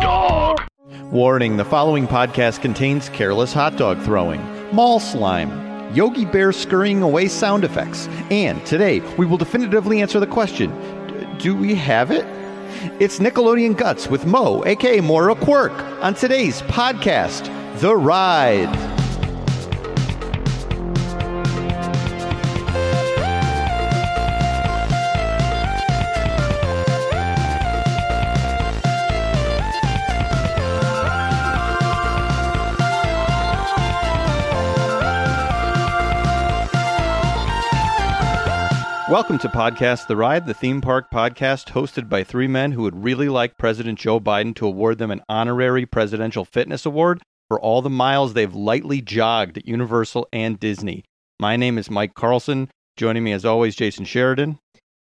Dog. Warning the following podcast contains careless hot dog throwing, mall slime, Yogi Bear scurrying away sound effects, and today we will definitively answer the question Do we have it? It's Nickelodeon Guts with Mo, aka Maura Quirk, on today's podcast, The Ride. Welcome to Podcast The Ride, the theme park podcast hosted by three men who would really like President Joe Biden to award them an honorary Presidential Fitness Award for all the miles they've lightly jogged at Universal and Disney. My name is Mike Carlson. Joining me as always, Jason Sheridan.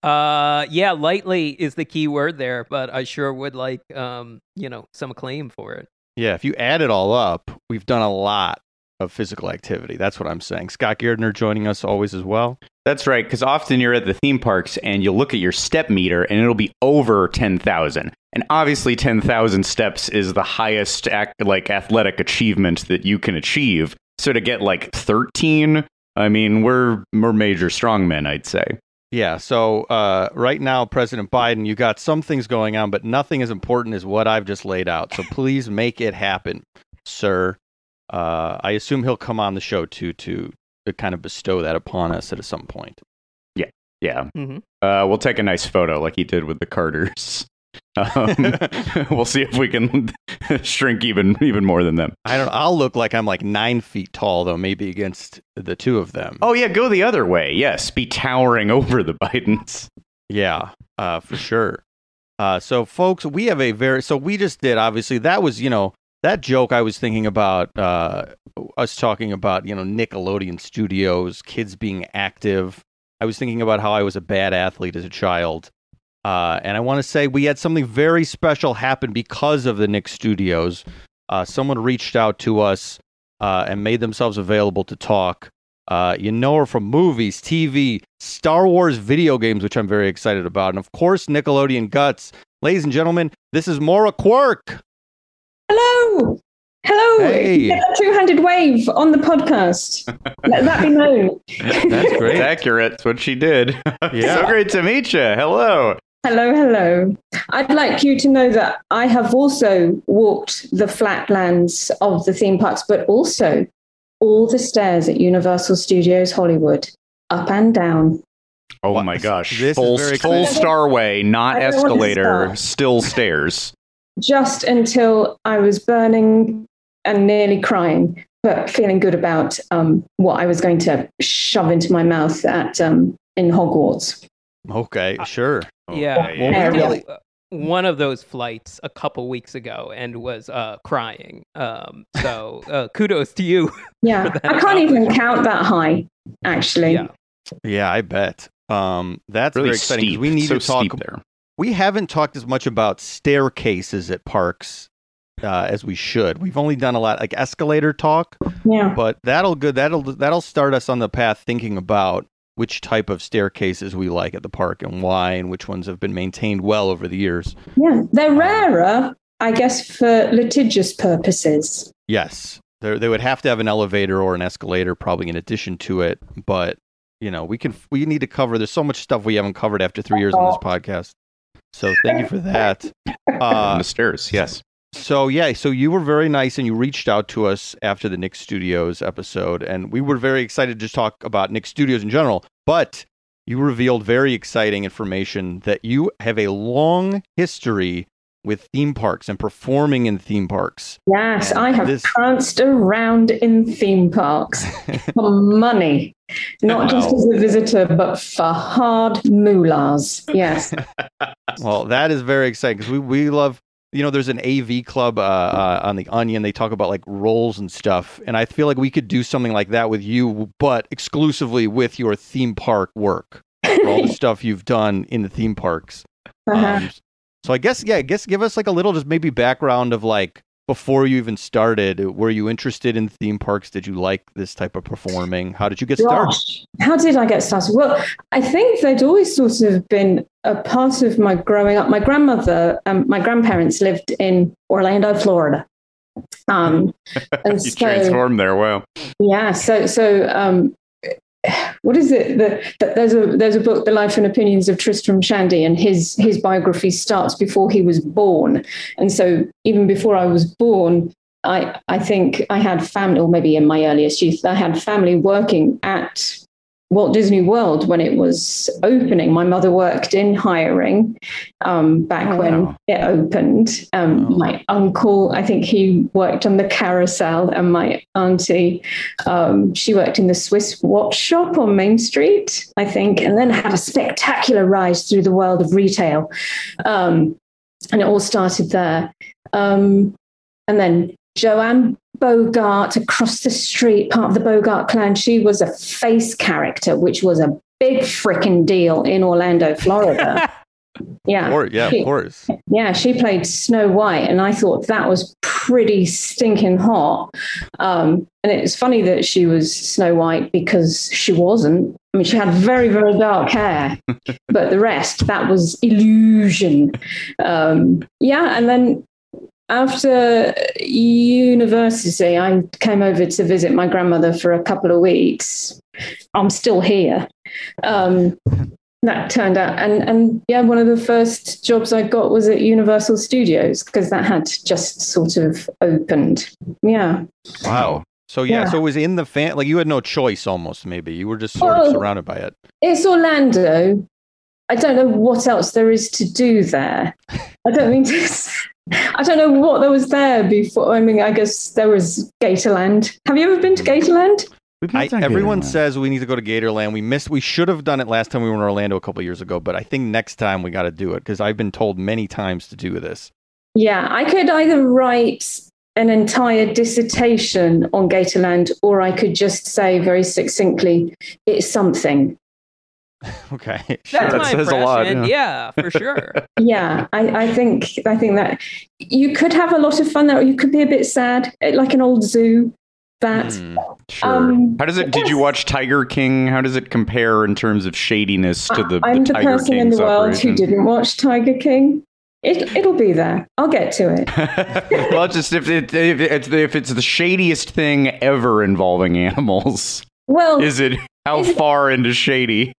Uh, yeah, lightly is the key word there, but I sure would like, um, you know, some acclaim for it. Yeah, if you add it all up, we've done a lot of physical activity. That's what I'm saying. Scott Gardner joining us always as well. That's right, because often you're at the theme parks and you'll look at your step meter and it'll be over 10,000. And obviously 10,000 steps is the highest like athletic achievement that you can achieve. So to get like 13, I mean, we're we're major strongmen, I'd say. Yeah, so uh, right now, President Biden, you got some things going on, but nothing as important as what I've just laid out. So please make it happen, sir. Uh, I assume he'll come on the show too to, to kind of bestow that upon us at some point. Yeah. Mhm. Uh, we'll take a nice photo like he did with the Carters. Um, we'll see if we can shrink even even more than them. I don't. I'll look like I'm like nine feet tall though, maybe against the two of them. Oh yeah, go the other way. Yes, be towering over the Bidens. Yeah, uh, for sure. Uh, so, folks, we have a very so we just did obviously that was you know that joke I was thinking about uh, us talking about you know Nickelodeon Studios kids being active. I was thinking about how I was a bad athlete as a child, uh, and I want to say we had something very special happen because of the Nick Studios. Uh, someone reached out to us uh, and made themselves available to talk. Uh, you know her from movies, TV, Star Wars video games, which I'm very excited about, and of course, Nickelodeon Guts. Ladies and gentlemen, this is Maura Quirk. Hello. Hello. Hey. Get a two-handed wave on the podcast. Let that be known. That's It's great. accurate. It's what she did. Yeah. so great to meet you. Hello. Hello, hello. I'd like you to know that I have also walked the flatlands of the theme parks, but also all the stairs at Universal Studios Hollywood, up and down. Oh What? my gosh. This is full very full starway, not I don't want to escalator, still stairs. just until I was burning and nearly crying, but feeling good about um, what I was going to shove into my mouth at um, in Hogwarts. Okay, sure. Yeah, Okay. Well, we I did, really- uh, one of those flights a couple weeks ago and was uh, crying. Um, so uh, kudos to you. Yeah, I can't even count that high, actually. Yeah. Yeah, I bet. Um, that's Really very exciting. 'cause steep. We need so to talk. steep there. We haven't talked as much about staircases at parks uh, as we should. We've only done a lot like escalator talk, Yeah. but that'll good. That'll that'll start us on the path thinking about which type of staircases we like at the park and why, and which ones have been maintained well over the years. Yeah. They're rarer, I guess, for litigious purposes. Yes, they they would have to have an elevator or an escalator, probably in addition to it. But you know, we can we need to cover. There's so much stuff we haven't covered after three years on this podcast. So thank you for that. on Uh, the stairs, yes. So yeah, so you were very nice and you reached out to us after the Nick Studios episode, and we were very excited to just talk about Nick Studios in general. But you revealed very exciting information that you have a long history with theme parks and performing in theme parks. Yes, And I have this- pranced around in theme parks for money, not just as a visitor, but for hard moolahs. Yes. Well, that is very exciting because we, we love you know, there's an AV club uh, uh, on the Onion. They talk about like roles and stuff, and I feel like we could do something like that with you, but exclusively with your theme park work, all the stuff you've done in the theme parks. Uh-huh. Um, so I guess, yeah, I guess give us like a little, just maybe background of like before you even started. Were you interested in theme parks? Did you like this type of performing? How did you get started? Gosh, how did I get started? Well, I think they'd always sort of been a part of my growing up. My grandmother, um, my grandparents lived in Orlando, Florida. Um, and You so, transformed there. Wow. yeah, so so um, what is it? The, there's a there's a book, The Life and Opinions of Tristram Shandy, and his his biography starts before he was born, and so even before I was born, I I think I had family, or maybe in my earliest youth, I had family working at Walt Disney World when it was opening. My mother worked in hiring um, back Oh, when wow. it opened. Um, Wow. My uncle, I think he worked on the carousel, and my auntie, um, she worked in the Swiss watch shop on Main Street, I think, and then had a spectacular rise through the world of retail. Um, and it all started there. Um, and then Joanne Bogart across the street, part of the Bogart clan, she was a face character, which was a big freaking deal in Orlando, Florida. yeah. Or, yeah, She- of course. Yeah, she played Snow White, and I thought that was pretty stinking hot. Um, and it's funny that she was Snow White because she wasn't. I mean, she had very, very dark hair, but the rest, that was illusion. Um, yeah, and then after university, I came over to visit my grandmother for a couple of weeks. I'm still here. Um, that turned out and and yeah one of the first jobs i got was at universal studios because that had just sort of opened yeah Wow. So yeah, Yeah. so it was in the fan. Like you had no choice, almost maybe. You were just sort of Oh. surrounded by it. it's orlando i don't know what else there is to do there i don't mean to s- i don't know what there was there before i mean i guess there was gatorland have you ever been to gatorland I, everyone Gatorland. says we need to go to Gatorland. We missed. We should have done it last time we were in Orlando a couple years ago, but I think next time we got to do it because I've been told many times to do this. Yeah, I could either write an entire dissertation on Gatorland or I could just say very succinctly, it's something. Okay, That's. That my says a lot, impression. Yeah, for sure. Yeah, I, I think I think that you could have a lot of fun there, or you could be a bit sad, eh, like an old zoo. That Hmm. Sure. Um, How does it? Did you watch Tiger King? How does it compare in terms of shadiness to the, I'm the the Tiger person King's in the world operation? who didn't watch Tiger King. It, it'll be there. I'll get to it. well, it's just if, it, if, it's, if it's the shadiest thing ever involving animals, Well, is it how Is it- far into shady?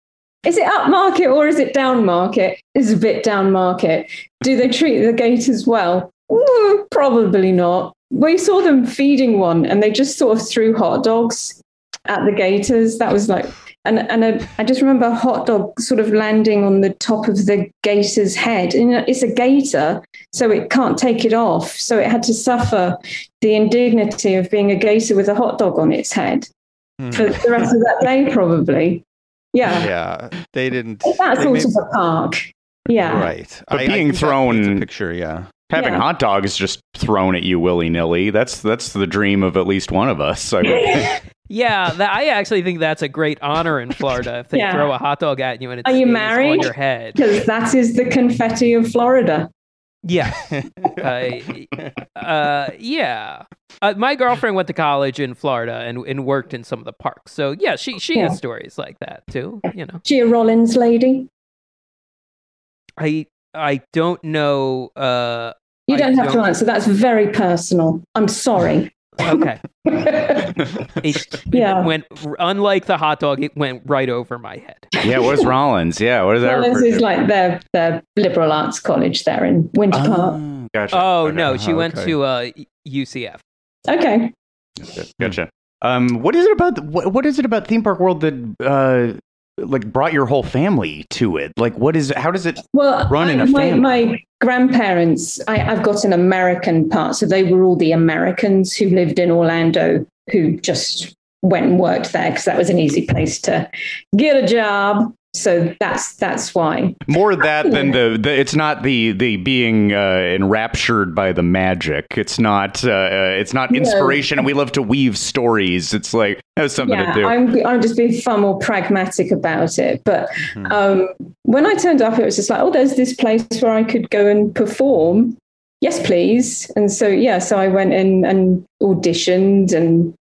Is it up market or is it down market? It's a bit down market. Do they treat the gators well? Mm, probably not. We saw them feeding one and they just sort of threw hot dogs at the gators. That was like, and, and a, I just remember a hot dog sort of landing on the top of the gator's head. And it's a gator, so it can't take it off. So it had to suffer the indignity of being a gator with a hot dog on its head Hmm. for the rest of that day, probably. Yeah. yeah, they didn't. That they sort made- of a park. Yeah. right. But I- I being think that thrown- paints a picture. Yeah. Having Yeah. hot dogs just thrown at you willy nilly. That's that's the dream of at least one of us. I would. Yeah, that, I actually think that's a great honor in Florida if they Yeah. throw a hot dog at you and it Are you married? on your head. Because that is the confetti of Florida. Yeah. uh, uh, yeah. Uh, my girlfriend went to college in Florida and, and worked in some of the parks. So, yeah, she, she Yeah. has stories like that too. You know, she a Rollins lady. I I don't know. Uh, You don't have to don't- answer. That's very personal. I'm sorry. Okay. It, Yeah. it went, unlike the hot dog, it went right over my head. yeah, where's Rollins? Yeah, what is that? Rollins is to? like their, their liberal arts college there in Winter Park. Oh, gotcha. Oh, Okay. no, she Oh, went okay. to uh, UCF. Okay. Gotcha. Um, what is it about? What, what is it about theme park world that uh, like brought your whole family to it? Like, what is? How does it? Well, Run in a my, family. my grandparents, I, I've got an American part. So they were all the Americans who lived in Orlando who just went and worked there because that was an easy place to get a job. So that's that's why. More that than the, the it's not the the being uh, enraptured by the magic. It's not uh, uh, it's not No. inspiration. and We love to weave stories. It's like that has something yeah, to do. I'm I'm just being far more pragmatic about it. But Mm-hmm. um, when I turned up, it was just like, oh, there's this place where I could go and perform. Yes, please. And so yeah, so I went in and auditioned and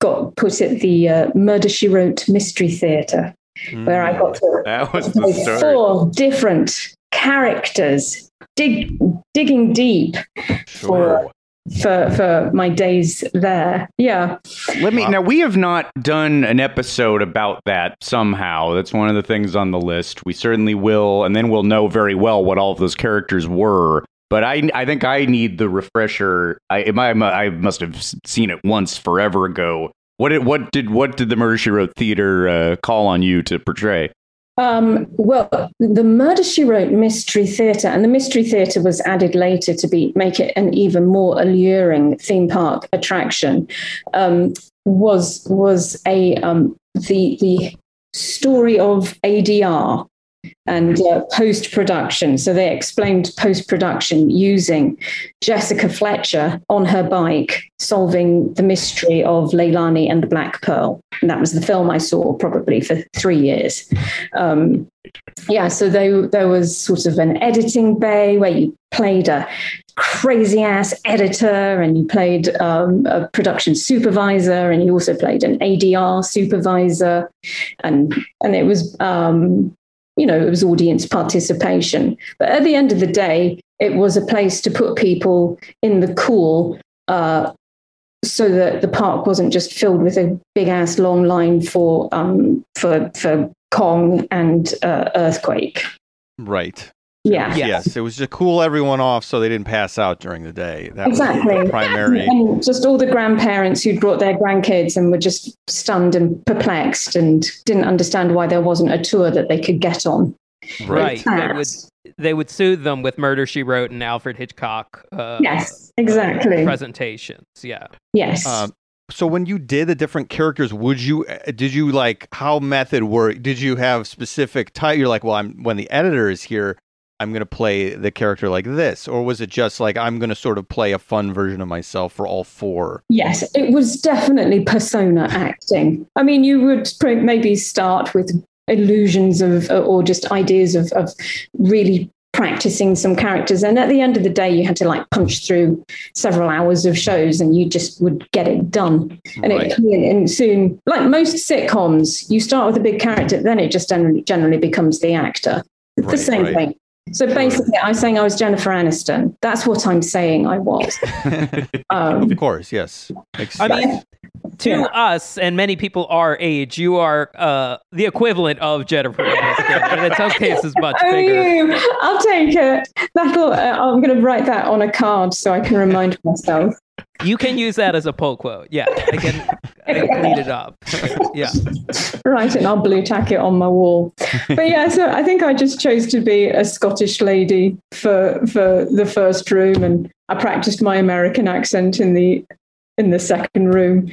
got put at the uh, Murder She Wrote Mystery Theatre, where I got to that was the play story. four different characters, dig, digging deep for for for my days there. Yeah. Let me now. We have not done an episode about that somehow. That's one of the things on the list. We certainly will, and then we'll know very well what all of those characters were. But I, I think I need the refresher. I, I, I must have seen it once forever ago. What did, what did, what did the Murder She Wrote theater uh, call on you to portray? Um, well, the Murder She Wrote Mystery Theatre, and the Mystery Theatre was added later to be make it an even more alluring theme park attraction. Um, was was a um, the the story of ADR and uh, post production. So they explained post production using Jessica Fletcher on her bike solving the mystery of Leilani and the Black Pearl. And that was the film I saw probably for three years. Um, yeah, so they, there was sort of an editing bay where you played a crazy ass editor and you played um, a production supervisor and you also played an ADR supervisor and and it was um, you know it was audience participation but at the end of the day it was a place to put people in the cool uh, so that the park wasn't just filled with a big ass long line for um, for for Kong and uh, Earthquake. Right. Yeah. Yes. It was to cool everyone off so they didn't pass out during the day. That was Exactly. the primary. And just all the grandparents who'd brought their grandkids and were just stunned and perplexed and didn't understand why there wasn't a tour that they could get on. Right. They would they would soothe them with Murder She Wrote and Alfred Hitchcock. Uh, Yes, exactly. Presentations. Yeah. Yes. Um, so when you did the different characters, would you uh, did you like how method were did you have specific type? You're like, well, I'm when the editor is here, I'm going to play the character like this, or was it just like I'm going to sort of play a fun version of myself for all four? Yes, it was definitely persona acting. I mean, you would maybe start with illusions of, or just ideas of, of really practicing some characters. And at the end of the day, you had to like punch through several hours of shows and you just would get it done. And Right. it and soon, like most sitcoms, you start with a big character, then it just generally, generally becomes the actor. It's Right, the same right. thing. So basically, I'm saying I was Jennifer Aniston. That's what I'm saying I was. Um, Of course, yes. Makes I mean, to Yeah. us and many people our age, you are uh, the equivalent of Jennifer Aniston, and in some cases much Oh, bigger. you. I'll take it. That'll. Uh, I'm going to write that on a card so I can remind myself. You can use that as a pull quote. Yeah, I can, I can clean it up. yeah. Write it and I'll blue tack it on my wall. But yeah, so I think I just chose to be a Scottish lady for for the first room, and I practiced my American accent in the in the second room.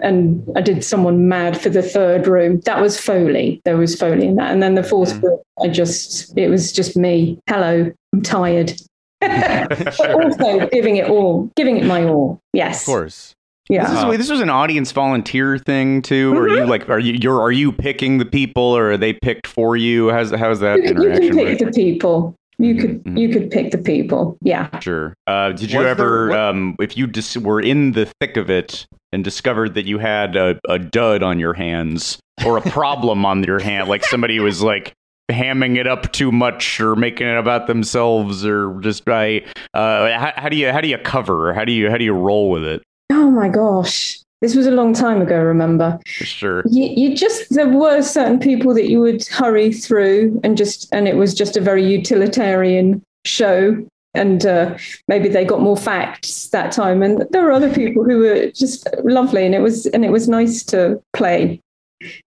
And I did someone mad for the third room. That was Foley. There was Foley in that. And then the 4th mm. room, I just, it was just me. Hello, I'm tired. But also giving it all, giving it my all. Yes. of course. Yeah. This, is, this was an audience volunteer thing too, or are you like are you you're are you picking the people, or are they picked for you? How's how's that you, could- you interaction? can pick work? the people. You could Mhm. you could pick the people. Yeah. Sure. Uh, did you Was ever, what- um, if you dis- were in the thick of it and discovered that you had a, a dud on your hands or a problem on your hand, like somebody was like hamming it up too much or making it about themselves or just by, uh, how, how do you how do you cover? How do you how do you roll with it? Oh my gosh. This was a long time ago, remember? Sure. You, you just there were certain people that you would hurry through and just and it was just a very utilitarian show and uh, maybe they got more facts that time and there were other people who were just lovely and it was and it was nice to play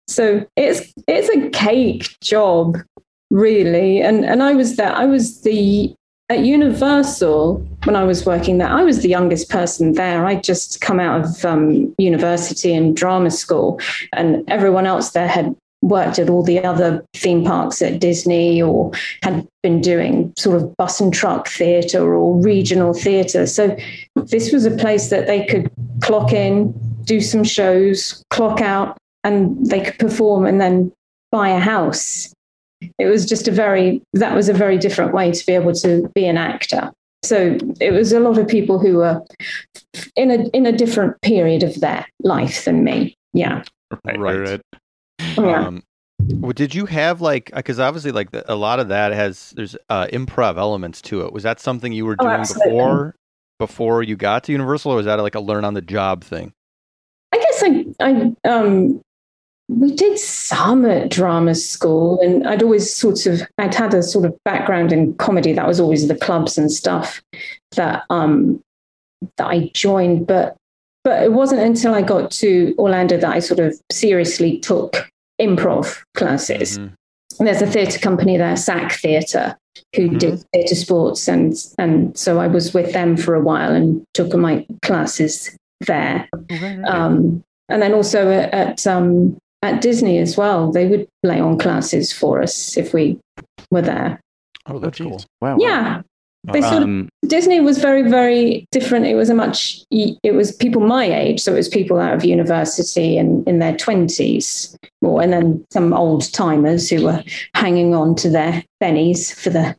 so it's it's a cake job really and and i was there i was the at universal when i was working there i was the youngest person there i'd just come out of um, university and drama school and everyone else there had worked at all the other theme parks at Disney or had been doing sort of bus and truck theatre or regional theatre. So this was a place that they could clock in, do some shows, clock out, and they could perform and then buy a house. It was just a very, that was a very different way to be able to be an actor. So it was a lot of people who were in a in a different period of their life than me. Yeah. Right. Right. right. Yeah. Um, well, did you have like because obviously like the, a lot of that has there's uh, improv elements to it. Was that something you were Oh, doing absolutely. before before you got to Universal, or was that like a learn on the job thing? I guess I, I um, we did some at drama school, and I'd always sort of, I'd had a sort of background in comedy. That was always the clubs and stuff that um, that I joined, but but it wasn't until I got to Orlando that I sort of seriously took improv classes. Mhm. And there's a theatre company there, SAK Theatre, who Mhm. did theatre sports, and and so I was with them for a while and took my classes there. Um, and then also at at, um, at Disney as well, they would lay on classes for us if we were there. Oh, that's cool. Wow. wow. Yeah, they sort of Um, Disney was very, very different. It was a much, it was people my age. So it was people out of university and in their 20s more, and then some old timers who were hanging on to their bennies for the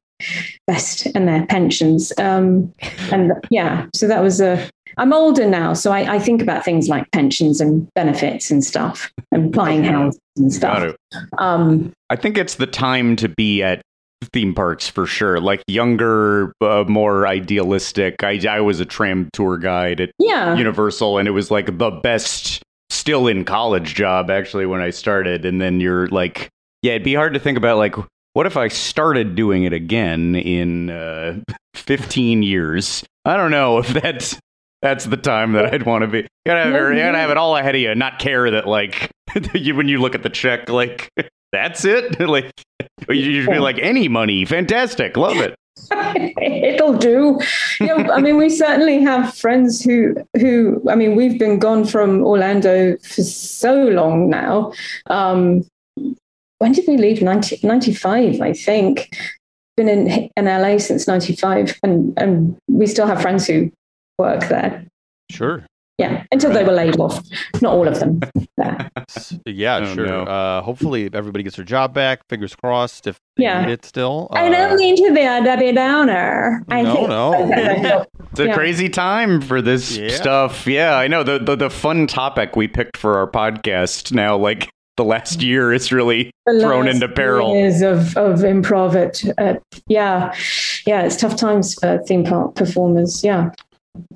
best and their pensions. Um, and yeah, so that was a, I'm older now. So I, I think about things like pensions and benefits and stuff and buying houses and stuff. Um, I think it's the time to be at theme parks for sure. Like younger, uh, more idealistic. I, I was a tram tour guide at yeah. Universal, and it was like the best still in college job actually when I started. And then you're like, yeah, it'd be hard to think about like, what if I started doing it again in uh, 15 years? I don't know if that's that's the time that I'd want to be. You gotta, have, you gotta have it all ahead of you, not care that like you, when you look at the check, like that's it. like you should be like any money, fantastic, love it. It'll do. You know, I mean, we certainly have friends who, who, I mean, we've been gone from Orlando for so long now. Um, when did we leave? 90, 95, I think. Been in, in LA since 95, and, and we still have friends who work there. Sure. Yeah, until they were laid off. Not all of them. Yeah. Yeah, Oh, sure. no. Uh, hopefully everybody gets their job back. Fingers crossed. If they Yeah. need it still. I Uh, don't mean to be a Debbie Downer. I No, think- no. It's a Yeah. crazy time for this Yeah. stuff. Yeah, I know. The, the the fun topic we picked for our podcast now, like the last year, is really the thrown last into peril. Years of, of improv at, at yeah, yeah, it's tough times for theme park performers. Yeah,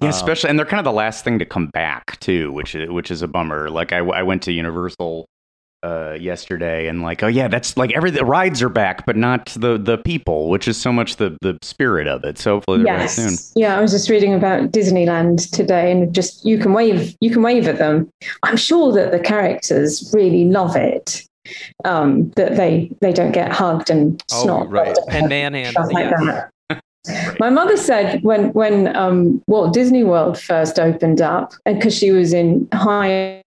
Yeah, Um, especially, and they're kind of the last thing to come back too, which is which is a bummer. Like I, I went to Universal uh, yesterday, and like, oh yeah, that's like every the rides are back, but not the the people, which is so much the the spirit of it. So hopefully they're back yes, soon. yeah. I was just reading about Disneyland today, and just you can wave, you can wave at them. I'm sure that the characters really love it. Um, that they they don't get hugged and Oh, right. and manhandle. stuff like Yeah. That. My mother said when when um, Walt Disney World first opened up, and because she was in hiring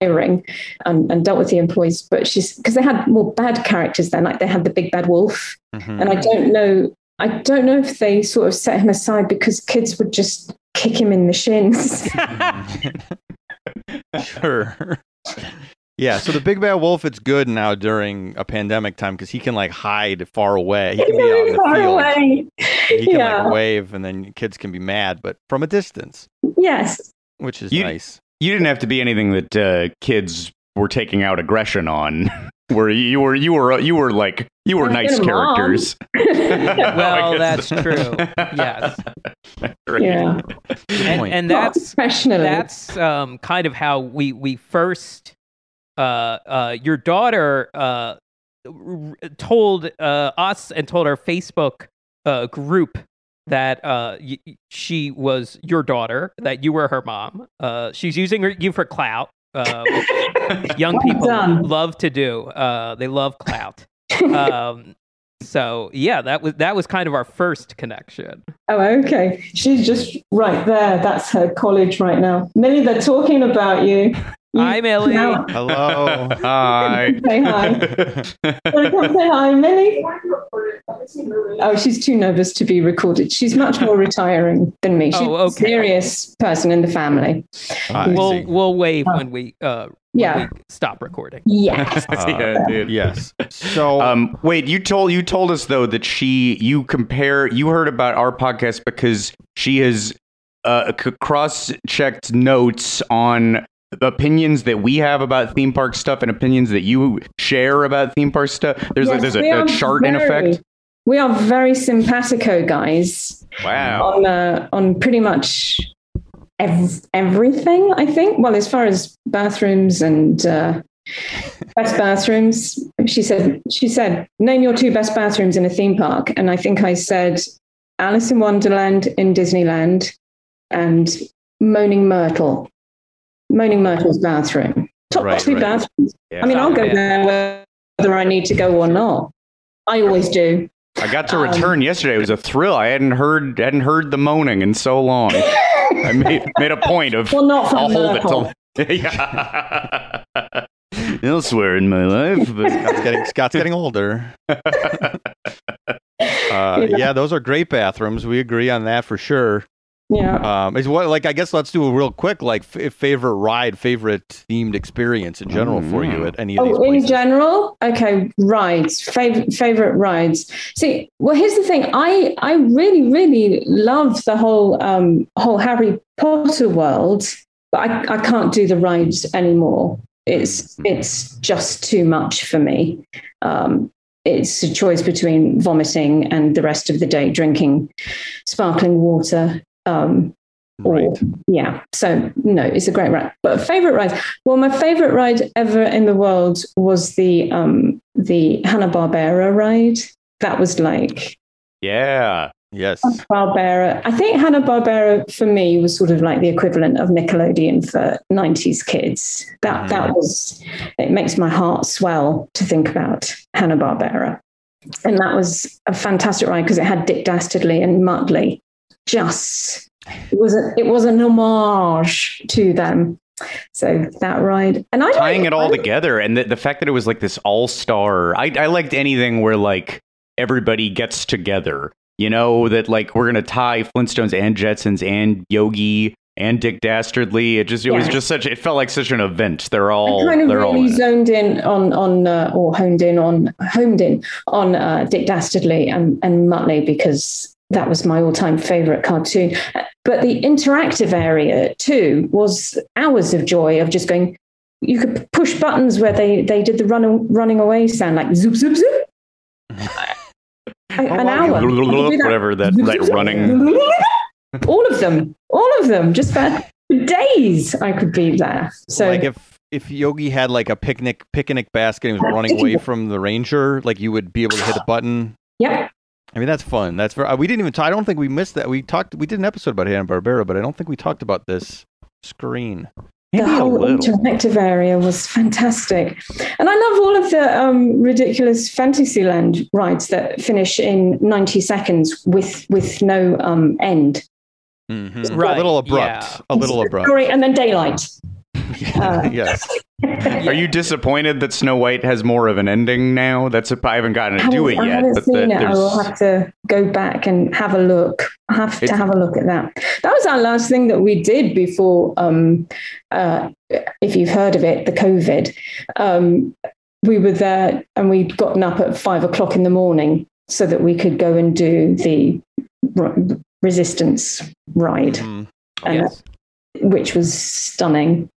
and, and dealt with the employees, but she's because they had more bad characters then, like they had the big bad wolf, mhm. and I don't know, I don't know if they sort of set him aside because kids would just kick him in the shins. sure. yeah. So the big bad wolf, it's good now during a pandemic time because he can like hide far away. He can be out in the Far field. away. He can Yeah. like wave, and then kids can be mad, but from a distance, Yes. which is You- nice. You didn't have to be anything that uh, kids were taking out aggression on. Where you were, you were, you were like, you were I've nice been a mom. characters. Well, I that's true. Yes. Right. Yeah. and, and that's that's um, kind of how we we first your daughter uh, r- told uh, us and told our Facebook uh, group that uh, y- y- she was your daughter, that you were her mom. Uh, she's using her, you for clout. Uh, young Well people done. love to do. Uh, they love clout. Um, so yeah, that was that was kind of our first connection. Oh, okay. She's just right there. That's her college right now. Millie, they're talking about you. Hi, Millie. Now- Hello. Hi. Say hi. Want to come say hi, Millie? Oh, she's too nervous to be recorded. She's much more retiring than me. She's Oh, a okay. serious person in the family. I We'll see. we'll wave when we uh Yeah. we stop recording. Yes. yeah, dude. Yes. So Um, wait, you told you told us though that she you compare you heard about our podcast because she has uh, cross checked notes on opinions that we have about theme park stuff and opinions that you share about theme park stuff. There's Yes, a, there's a, a chart in effect. We are very simpatico guys Wow. on uh, on pretty much ev- everything. I think. Well, as far as bathrooms and uh, best bathrooms, she said. She said, "Name your two best bathrooms in a theme park," and I think I said Alice in Wonderland in Disneyland and Moaning Myrtle. Moaning Myrtle's bathroom. Top Right, two right. bathrooms. Yeah. I mean, I'll go Yeah. there whether I need to go or not. I always do. I got to um, return yesterday. It was a thrill. I hadn't heard hadn't heard the moaning in so long. I made, made a point of Well, not from I'll hold it Myrtle. till yeah. Elsewhere in my life, but Scott's getting Scott's getting older. Uh, yeah, those are great bathrooms. We agree on that for sure. Yeah. Um, is what like I guess let's do a real quick like f- favorite ride, favorite themed experience in general for you Mm. at any of these Oh, in general, okay, rides, favorite favorite rides. See, well, here's the thing. I I really really love the whole um whole Harry Potter world, but I I can't do the rides anymore. It's it's just too much for me. Um, it's a choice between vomiting and the rest of the day drinking sparkling water. Um, right. or- yeah. So no, it's a great ride. But favorite ride. Well, my favorite ride ever in the world was the um the Hanna Barbera ride. That was like yeah. Yes. Barbera. I think Hanna Barbera for me was sort of like the equivalent of Nickelodeon for '90s kids. That that was. It makes my heart swell to think about Hanna Barbera, and that was a fantastic ride because it had Dick Dastardly and Muttley. Just it was a, it was an homage to them. So that ride, and I tying it all I- together and the, the fact that it was like this all-star I, I liked anything where like everybody gets together you know that like we're gonna tie flintstones and jetsons and yogi and dick dastardly. It just it was just such it felt like such an event. They're all I kind of they're all really in it. zoned in on on uh, or honed in on homed in on uh, Dick Dastardly and and Muttley because that was my all-time favorite cartoon. But the interactive area too was hours of joy of just going. You could push buttons where they they did the running running away sound like zoop zoop zoop. Oh, An hour, I could do that. whatever that that running all of them, all of them, just for days. I could be there. So like if if Yogi had like a picnic picnic basket and was running away from the ranger, like you would be able to hit a button. Yep. I mean that's fun. That's for, uh, we didn't even. Talk, I don't think we missed that. We talked. We did an episode about Hanna Barbera, but I don't think we talked about this screen. the Maybe a whole interactive area was fantastic. And I love all of the um, ridiculous Fantasyland rides that finish in 90 seconds with, with no um, end. Mhm. Right, A little abrupt. yeah. A little abrupt. Sorry, and then daylight. Uh, yes. are you disappointed that snow white has more of an ending now that's a, i haven't gotten to I do it I yet haven't but seen the- it. I will have to go back and have a look. I have to have a look at that. That was our last thing that we did before, um, uh, if you've heard of it, the COVID. Um, we were there and we'd gotten up at five o'clock in the morning so that we could go and do the r- resistance ride, and, yes. which was stunning.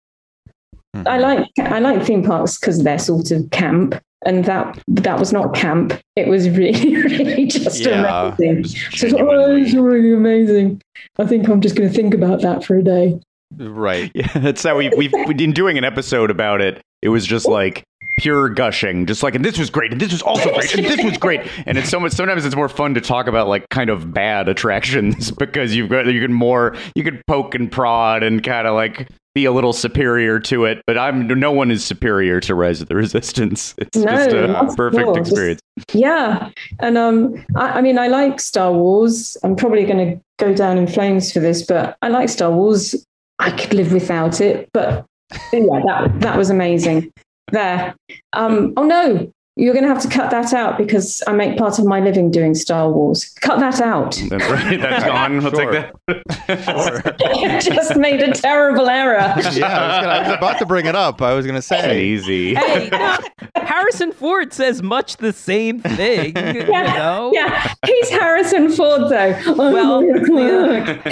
I mm-hmm. like I like theme parks because they're sort of camp, and that that was not camp. It was really, really just Yeah. amazing. Just So I thought, oh, it's really amazing. I think I'm just going to think about that for a day. Right. Yeah, that's how we we've we've been doing an episode about it. It was just like pure gushing, just like and this was great, and this was also great, and this was great. And it's so much. Sometimes it's more fun to talk about like kind of bad attractions because you've got you can more you can poke and prod and kind of like be a little superior to it. But I'm no one is superior to Rise of the Resistance. It's No, just a perfect. Just- experience. Yeah, and um, I, I mean, I like Star Wars. I'm probably going to go down in flames for this, but I like Star Wars. I could live without it, but yeah, that that was amazing. There. Um, oh no, you're going to have to cut that out because I make part of my living doing Star Wars. Cut that out. That's right. That's gone. We'll Sure. take that. Just made a terrible error. Yeah, I was, gonna, I was about to bring it up. I was going to say. Easy. Hey, no, Harrison Ford says much the same thing. You know? Yeah, he's Harrison Ford though. Well, oh, yeah.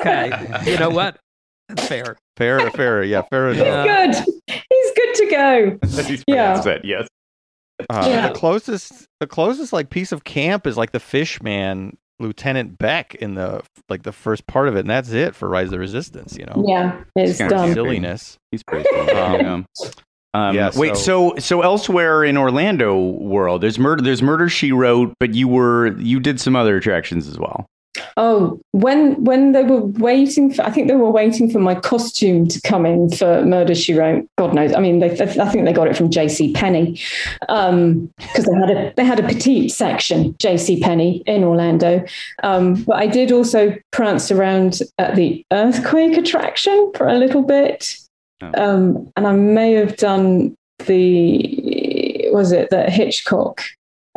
Okay. You know what? Fair. Fair, fair. Yeah, fair enough. He's good. He's good to go. He's Yeah. pronounced yes. Uh, Yeah. The closest, the closest like piece of camp is like the fish man, Lieutenant Bek in the like the first part of it, and that's it for Rise of the Resistance. You know, Yeah, it's kinda done. silliness. He's pretty cool. Um, yeah. Um, yeah, wait, so so elsewhere in Orlando world, there's murder. There's murder. She wrote, but you were you did some other attractions as well. Oh, when when they were waiting for, I think they were waiting for my costume to come in for Murder She Wrote. God knows. I mean, they, they- I think they got it from J.C. Penney because they had a they had a petite section J.C. Penney in Orlando. Um, but I did also prance around at the earthquake attraction for a little bit, Oh. um, and I may have done the was it the Hitchcock.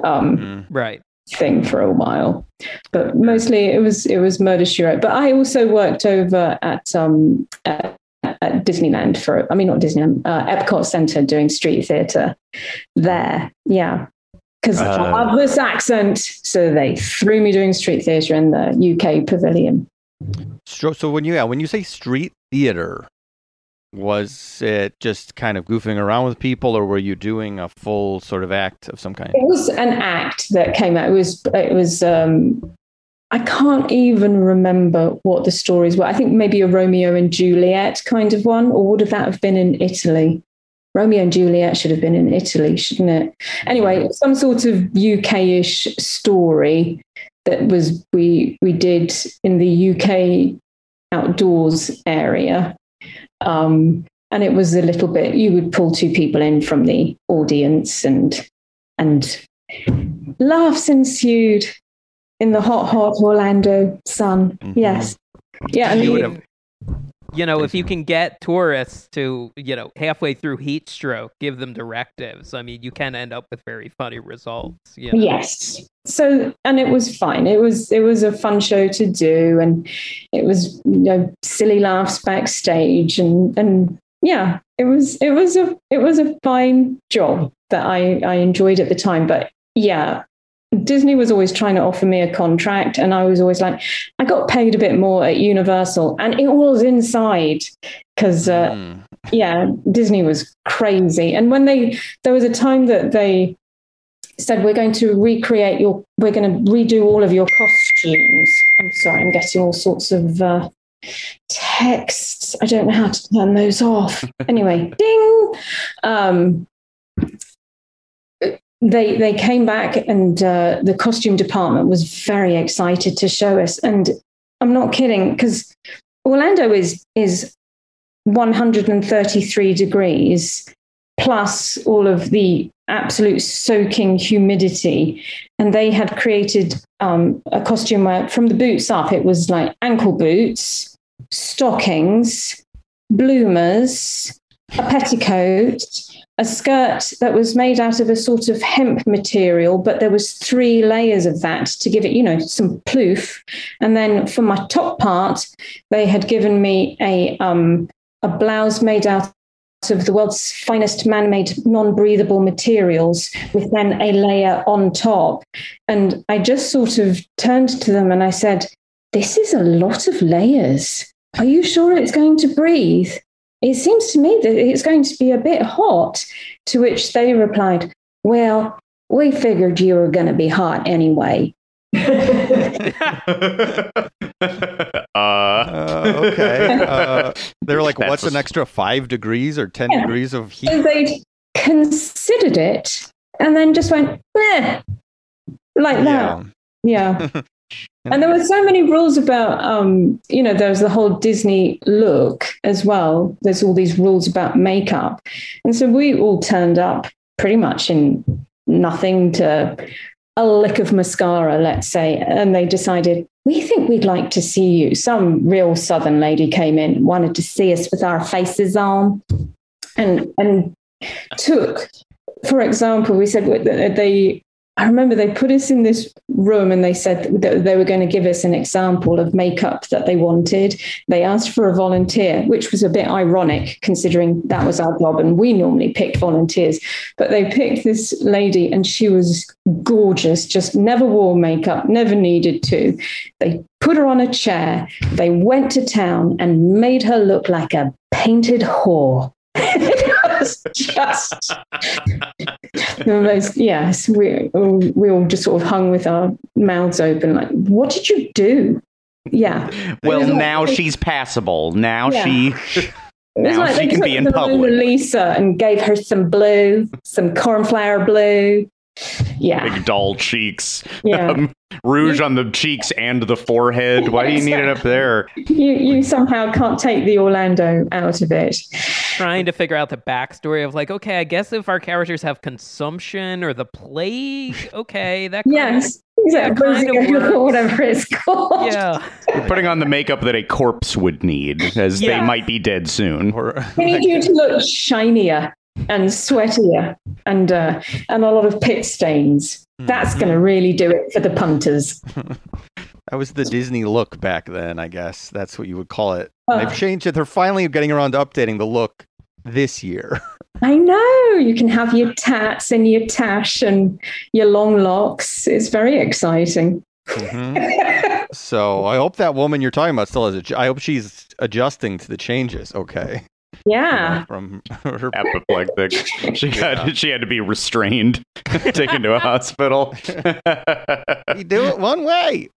Um, Mm. Right. Thing for a while. But mostly it was it was murder she wrote. But i also worked over at um at, at disneyland for i mean not disneyland uh, epcot center doing street theater there. Yeah. Because Uh. i love this accent. So they threw me doing street theater in the uk pavilion. So, so when you yeah, when you say street theater, was it just kind of goofing around with people, or were you doing a full sort of act of some kind? it was an act that came out it was it was um I can't even remember what the stories were. I think maybe a Romeo and Juliet kind of one, or would have that have been in Italy? Romeo and Juliet should have been in Italy, shouldn't it? Anyway, some sort of UK-ish story that was we we did in the UK outdoors area. Um, and it was a little bit you would pull two people in from the audience and and laughs ensued in the hot hot orlando sun Mhm. yes yeah and You would have- You know, if you can get tourists to, you know, halfway through heat stroke, give them directives. I mean, you can end up with very funny results. You know? yes so and it was fine it was it was a fun show to do and it was you know silly laughs backstage and and yeah it was it was a it was a fine job that i i enjoyed at the time but yeah disney was always trying to offer me a contract and i was always like i got paid a bit more at universal and it was inside because uh, Mm. yeah, Disney was crazy. And when they, there was a time that they said, we're going to recreate your, we're going to redo all of your costumes. I'm sorry, I'm getting all sorts of uh, texts. I don't know how to turn those off. Anyway, ding. Um, they they came back and uh, the costume department was very excited to show us. And I'm not kidding because Orlando is is 133 degrees plus all of the absolute soaking humidity. And they had created um, a costume where, from the boots up, it was like ankle boots, stockings, bloomers, a petticoat, a skirt that was made out of a sort of hemp material, but there was three layers of that to give it, you know, some ploof. And then for my top part, they had given me a um, a blouse made out of the world's finest man-made non-breathable materials with then a layer on top. And i just sort of turned to them and i said this is a lot of layers. Are you sure it's going to breathe it seems to me that it's going to be a bit hot to which they replied well we figured you were going to be hot anyway uh, Uh, okay. Uh, they were like, "What's what's- an extra five degrees or ten Yeah. degrees of heat?" So they'd considered it and then just went, eh, like that. Yeah. and there were so many rules about, um, you know, there was the whole Disney look as well. There's all these rules about makeup. And so we all turned up pretty much in nothing to a lick of mascara, let's say, and they decided, we think we'd like to see you. Some real southern lady came in, wanted to see us with our faces on, and and took, for example, we said they I remember they put us in this room and they said that they were going to give us an example of makeup that they wanted. They asked for a volunteer, which was a bit ironic considering that was our job and we normally picked volunteers. But they picked this lady and she was gorgeous, just never wore makeup, never needed to. They put her on a chair, they went to town and made her look like a painted whore. Was just the most, yes, we, we all just sort of hung with our mouths open, like, what did you do? Yeah. Well, now like, she's passable. Now yeah. she. Now like she can be in public. Lisa and gave her some blue, some cornflower blue, yeah. Big doll cheeks. Yeah. Um, rouge on the cheeks and the forehead. Why do you need it up there? You you somehow can't take the Orlando out of it. Trying to figure out the backstory of like, okay, I guess if our characters have consumption or the plague, okay, that yes. Exactly. Kind of whatever it's called. Yeah. You're putting on the makeup that a corpse would need, as yeah. they might be dead soon. We need you to look shinier and sweatier and uh, and a lot of pit stains. That's going to mm-hmm. really do it for the punters. that was the Disney look back then, I guess. That's what you would call it. Uh, They've changed it. They're finally getting around to updating the look this year. I know. You can have your tats and your tash and your long locks. It's very exciting. Mm-hmm. so I hope that woman you're talking about still has it. I hope she's adjusting to the changes. Okay. Yeah. From her apoplectic. She got yeah. she had to be restrained, taken to a hospital. you do it one way.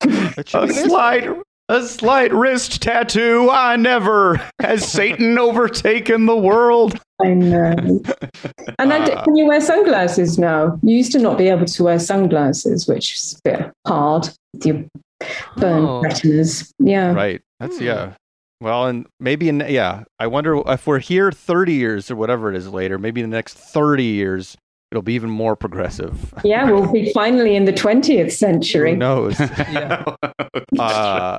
A slight a slight wrist tattoo. I never has Satan overtaken the world. I know. And uh, can you wear sunglasses now? You used to not be able to wear sunglasses, which is a bit hard with your burn oh. retinas. Yeah. Right. That's yeah. Well, and maybe in yeah, I wonder if we're here 30 years or whatever it is later, maybe in the next 30 years it'll be even more progressive. Yeah, we'll be finally in the 20th century. Who knows? yeah. uh,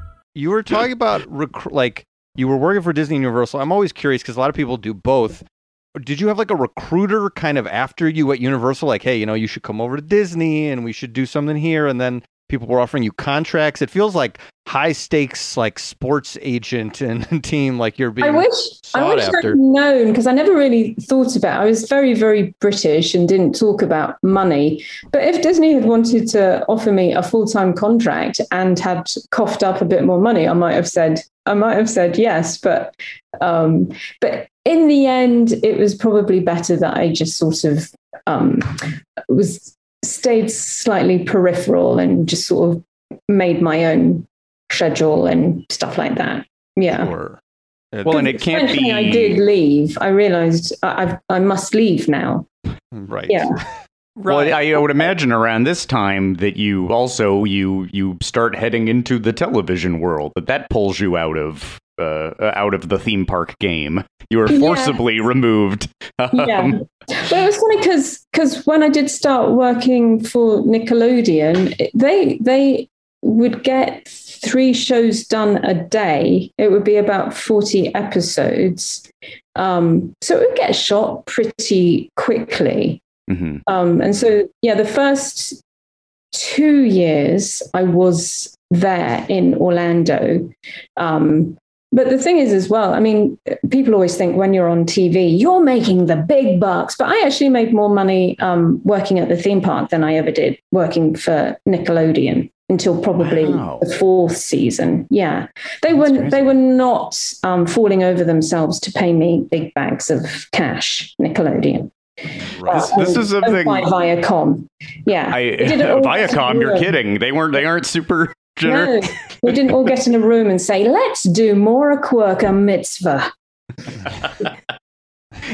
You were talking about rec- like you were working for Disney Universal. I'm always curious because a lot of people do both. Did you have like a recruiter kind of after you at Universal, like, hey, you know, you should come over to Disney and we should do something here, and then people were offering you contracts. It feels like high stakes, like sports agent and team, like you're being. I wish I wish after. I'd known because I never really thought about. It. I was very very British and didn't talk about money. But if Disney had wanted to offer me a full time contract and had coughed up a bit more money, I might have said I might have said yes. But um, but in the end, it was probably better that I just sort of um, was stayed slightly peripheral and just sort of made my own schedule and stuff like that. Yeah. Sure. Well, and it can't be. I did leave. I realized I, I, I must leave now. Hmm. Right. Yeah. Right. Well, I, I would imagine around this time that you also you you start heading into the television world that that pulls you out of uh, out of the theme park game. You were forcibly yeah. removed. yeah, um, but it was funny because because when I did start working for Nickelodeon, they they would get three shows done a day. It would be about forty episodes, um, so it would get shot pretty quickly. Mm-hmm. Um, and so, yeah, the first two years I was there in Orlando. Um, but the thing is, as well, I mean, people always think when you're on TV, you're making the big bucks. But I actually made more money um, working at the theme park than I ever did working for Nickelodeon until probably wow. the fourth season. Yeah, they That's were crazy. they were not um, falling over themselves to pay me big bags of cash. Nickelodeon. This, this is something. by Viacom. Yeah, I, We did it Viacom, you're kidding. They weren't. They aren't super No, we didn't all get in a room and say, "Let's do more a quirk a mitzvah."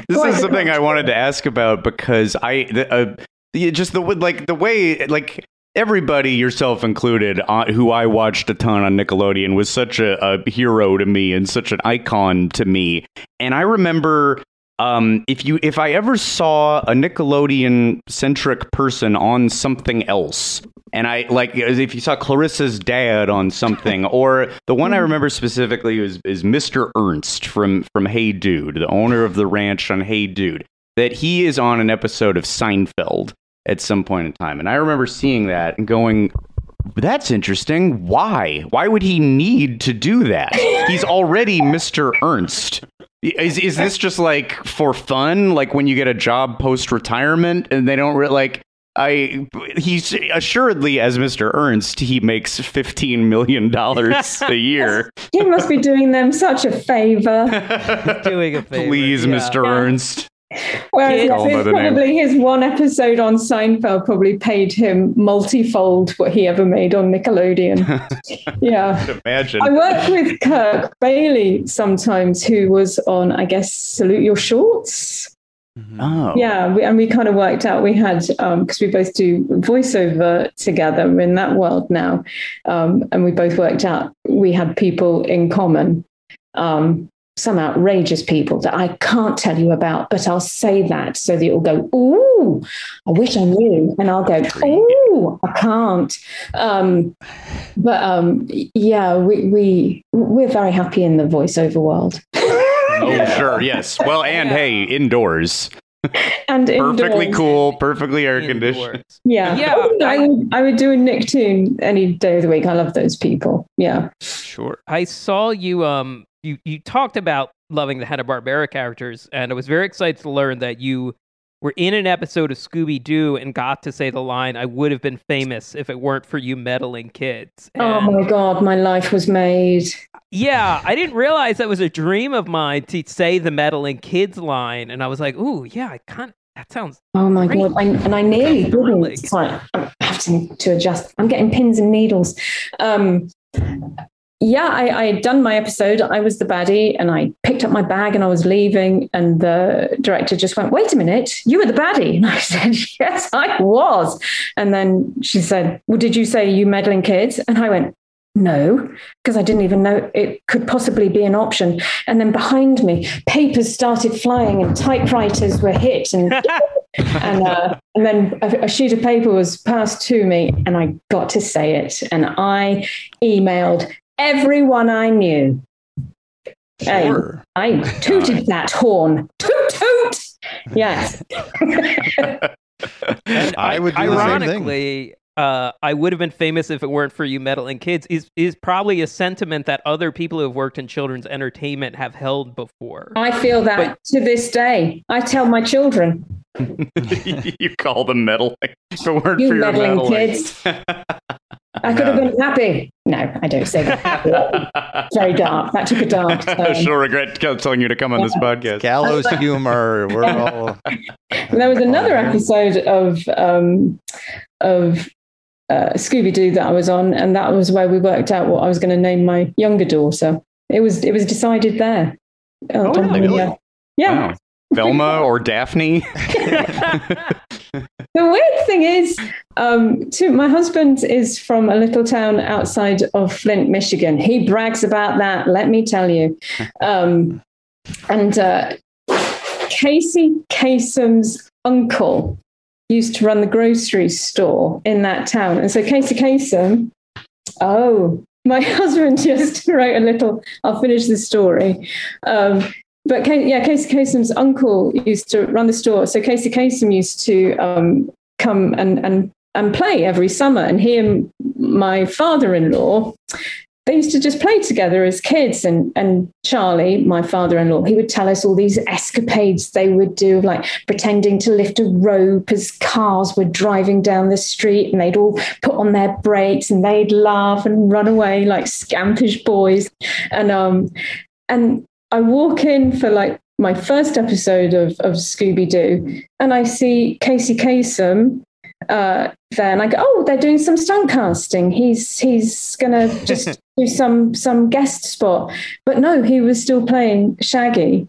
This Quite is something I wanted to ask about because I the, uh, the- just the like the way like everybody yourself included uh, who I watched a ton on Nickelodeon was such a, a hero to me and such an icon to me. And I remember um, if you if I ever saw a Nickelodeon centric person on something else and I like if you saw Clarissa's dad on something or the one I remember specifically is is Mr. Ernst from from Hey Dude the owner of the ranch on Hey Dude that he is on an episode of Seinfeld at some point in time and I remember seeing that and going that's interesting. Why? Why would he need to do that? He's already Mr. Ernst. Is is this just like for fun? Like when you get a job post retirement and they don't re- like I he's assuredly as Mr. Ernst, he makes 15 million dollars a year. He must be doing them such a favor. Doing a favor. Please, yeah. Mr. Ernst. Whereas Call him it's by the name. probably his one episode on Seinfeld probably paid him multifold what he ever made on Nickelodeon. yeah. Imagine. I work with Kirk Bailey sometimes, who was on, I guess, Salute Your Shorts. Oh. Yeah, we, and we kind of worked out we had because we both do voiceover together we're in that world now, um, and we both worked out we had people in common. Um, some outrageous people that I can't tell you about, but I'll say that so that you'll go, "Ooh, I wish I knew," and I'll go, "Ooh, I can't." Um, but um, yeah, we we we're very happy in the voiceover world. Oh, sure. Yes. Well, and hey, indoors. and Perfectly indoors. cool, perfectly air conditioned. Yeah. Yeah, Oh, I, would, I would do a Nicktoon any day of the week. I love those people. Yeah. Sure. I saw you um you you talked about loving the Hanna Barbera characters, and I was very excited to learn that you were in an episode of Scooby Doo and got to say the line, "I would have been famous if it weren't for you meddling kids." Oh my God, my life was made. Yeah, I didn't realize that was a dream of mine to say the meddling kids line, and I was like, "Ooh, yeah, I kind of that sounds." Oh my Great. God. I, and I nearly didn't. It's like, I'm having to adjust. I'm getting pins and needles. Um, yeah, I, I had done my episode. I was the baddie and I picked up my bag and I was leaving. And the director just went, Wait a minute, you were the baddie. And I said, Yes, I was. And then she said, Well, did you say you meddling kids? And I went, no, because I didn't even know it could possibly be an option. And then behind me, papers started flying and typewriters were hit, and and uh, and then a, a sheet of paper was passed to me, and I got to say it, and I emailed everyone I knew. Hey, Sure. I tooted that horn. Toot toot. Yes. I would do the same thing. Ironically, uh, I would have been famous if it weren't for you meddling kids. Is is probably a sentiment that other people who have worked in children's entertainment have held before. I feel that to this day. I tell my children, you call them meddling. If it weren't You for your meddling meddling. kids. I could have been happy. No, I don't say that. Very dark. That took a dark turn. She'll regret telling you to come on this podcast. Gallows humor. We're all. And there was another episode of um, of uh, Scooby Doo that I was on, and that was where we worked out what I was going to name my younger daughter. It was it was decided there. Oh, On the, really? uh, yeah. Wow. Velma or Daphne? The weird thing is, um, to, my husband is from a little town outside of Flint, Michigan. He brags about that. Let me tell you. Um, and uh, Casey Kasem's uncle used to run the grocery store in that town, and so Casey Kasem. Oh, my husband just wrote a little. I'll finish the story. Um, but yeah, Casey Kasem's uncle used to run the store. So Casey Kasem used to um, come and, and, and play every summer. And he and my father in law, they used to just play together as kids. And, and Charlie, my father in law, he would tell us all these escapades they would do, like pretending to lift a rope as cars were driving down the street. And they'd all put on their brakes and they'd laugh and run away like scampish boys. And, um, and I walk in for like my first episode of, of Scooby Doo, and I see Casey Kasem uh, there, and I go, "Oh, they're doing some stunt casting. He's he's gonna just do some some guest spot." But no, he was still playing Shaggy.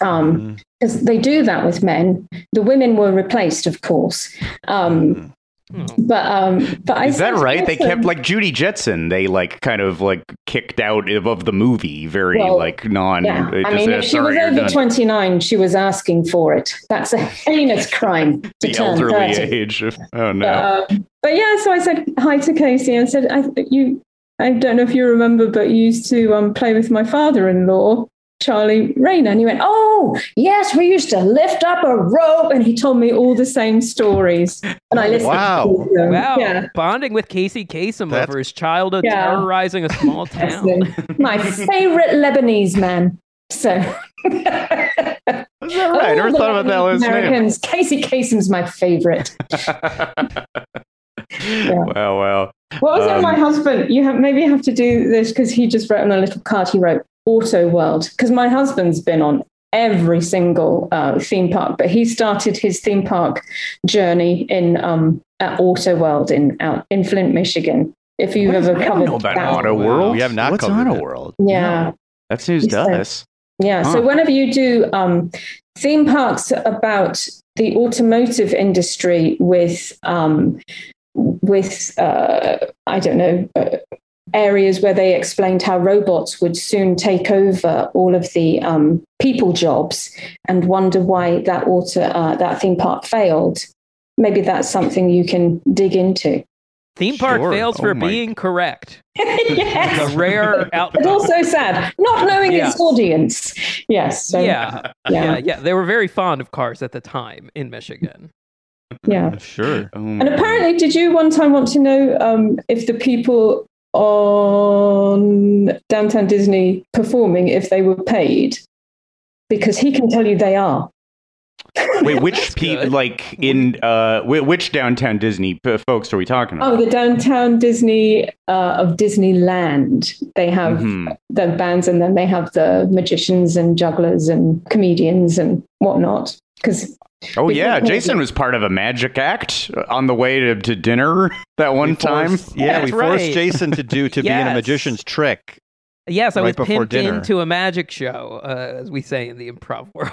Um, because they do that with men. The women were replaced, of course. Um, but um, but I Is that right? They kept like Judy Jetson. They like kind of like kicked out of, the movie. Very Well, like non. Yeah, I mean, if she was over done." 29, she was asking for it. That's a heinous crime to the turn elderly 30. age. Of, oh no. But, um, but yeah, so I said hi to Casey and said, I, you, I don't know if you remember, but you used to um, play with my father-in-law, Charlie Rayner. And he went, oh, yes, we used to lift up a rope. And he told me all the same stories. And I listened Wow. to them. Wow, Yeah. bonding with Casey Kasem That's- over his childhood Yeah. terrorizing a small town. My favorite Lebanese man. So. Is that right? I never thought about that last name. Americans. Casey Kasem's my favorite. Wow, wow. What was it? Um, My husband. You have maybe you have to do this because he just wrote on a little card. He wrote Auto World because my husband's been on every single uh, theme park, but he started his theme park journey in um, at Auto World in out in Flint, Michigan. If you've ever I don't covered know about that. Auto World. We have not What's covered Auto it. World? Yeah. That's news to So- us. Yeah. Huh. So whenever you do um, theme parks about the automotive industry with um, with uh, I don't know uh, areas where they explained how robots would soon take over all of the um, people jobs and wonder why that water uh, that theme park failed. Maybe that's something you can dig into. Theme park Sure. fails Oh for my- being correct. yes. A rare It's outcome. also sad not knowing Yeah. its audience. Yes. So, yeah, Yeah. yeah, yeah. They were very fond of cars at the time in Michigan. Yeah. Sure. Oh And apparently, did you one time want to know um, if the people on Downtown Disney performing, if they were paid? Because he can tell you they are. Wait, which pe- like in uh which downtown Disney folks are we talking about? Oh, the Downtown Disney uh, of Disneyland. They have Mhm. the bands, and then they have the magicians and jugglers and comedians and whatnot. Because Oh yeah, Because- Jason was part of a magic act on the way to, to dinner that one We time. forced- yeah, we That's forced right. Jason to do to be in a magician's trick. Yes, I Right was before pimped dinner. into a magic show, uh, as we say in the improv world.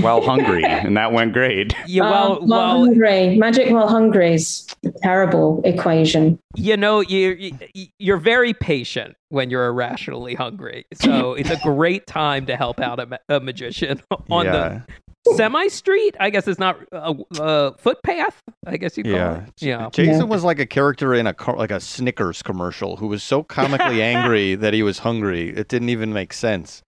while hungry, and that went great. yeah, well, um, while well, hungry, magic while hungry is a terrible equation. you know, you you- you're very patient when you're irrationally hungry, so it's a great time to help out a, ma- a magician on Yeah. the semi street. I guess it's not a, a footpath. I guess you call Yeah. it. Yeah. Jason Yeah. was like a character in a co- like a Snickers commercial who was so comically angry that he was hungry. It didn't even make sense.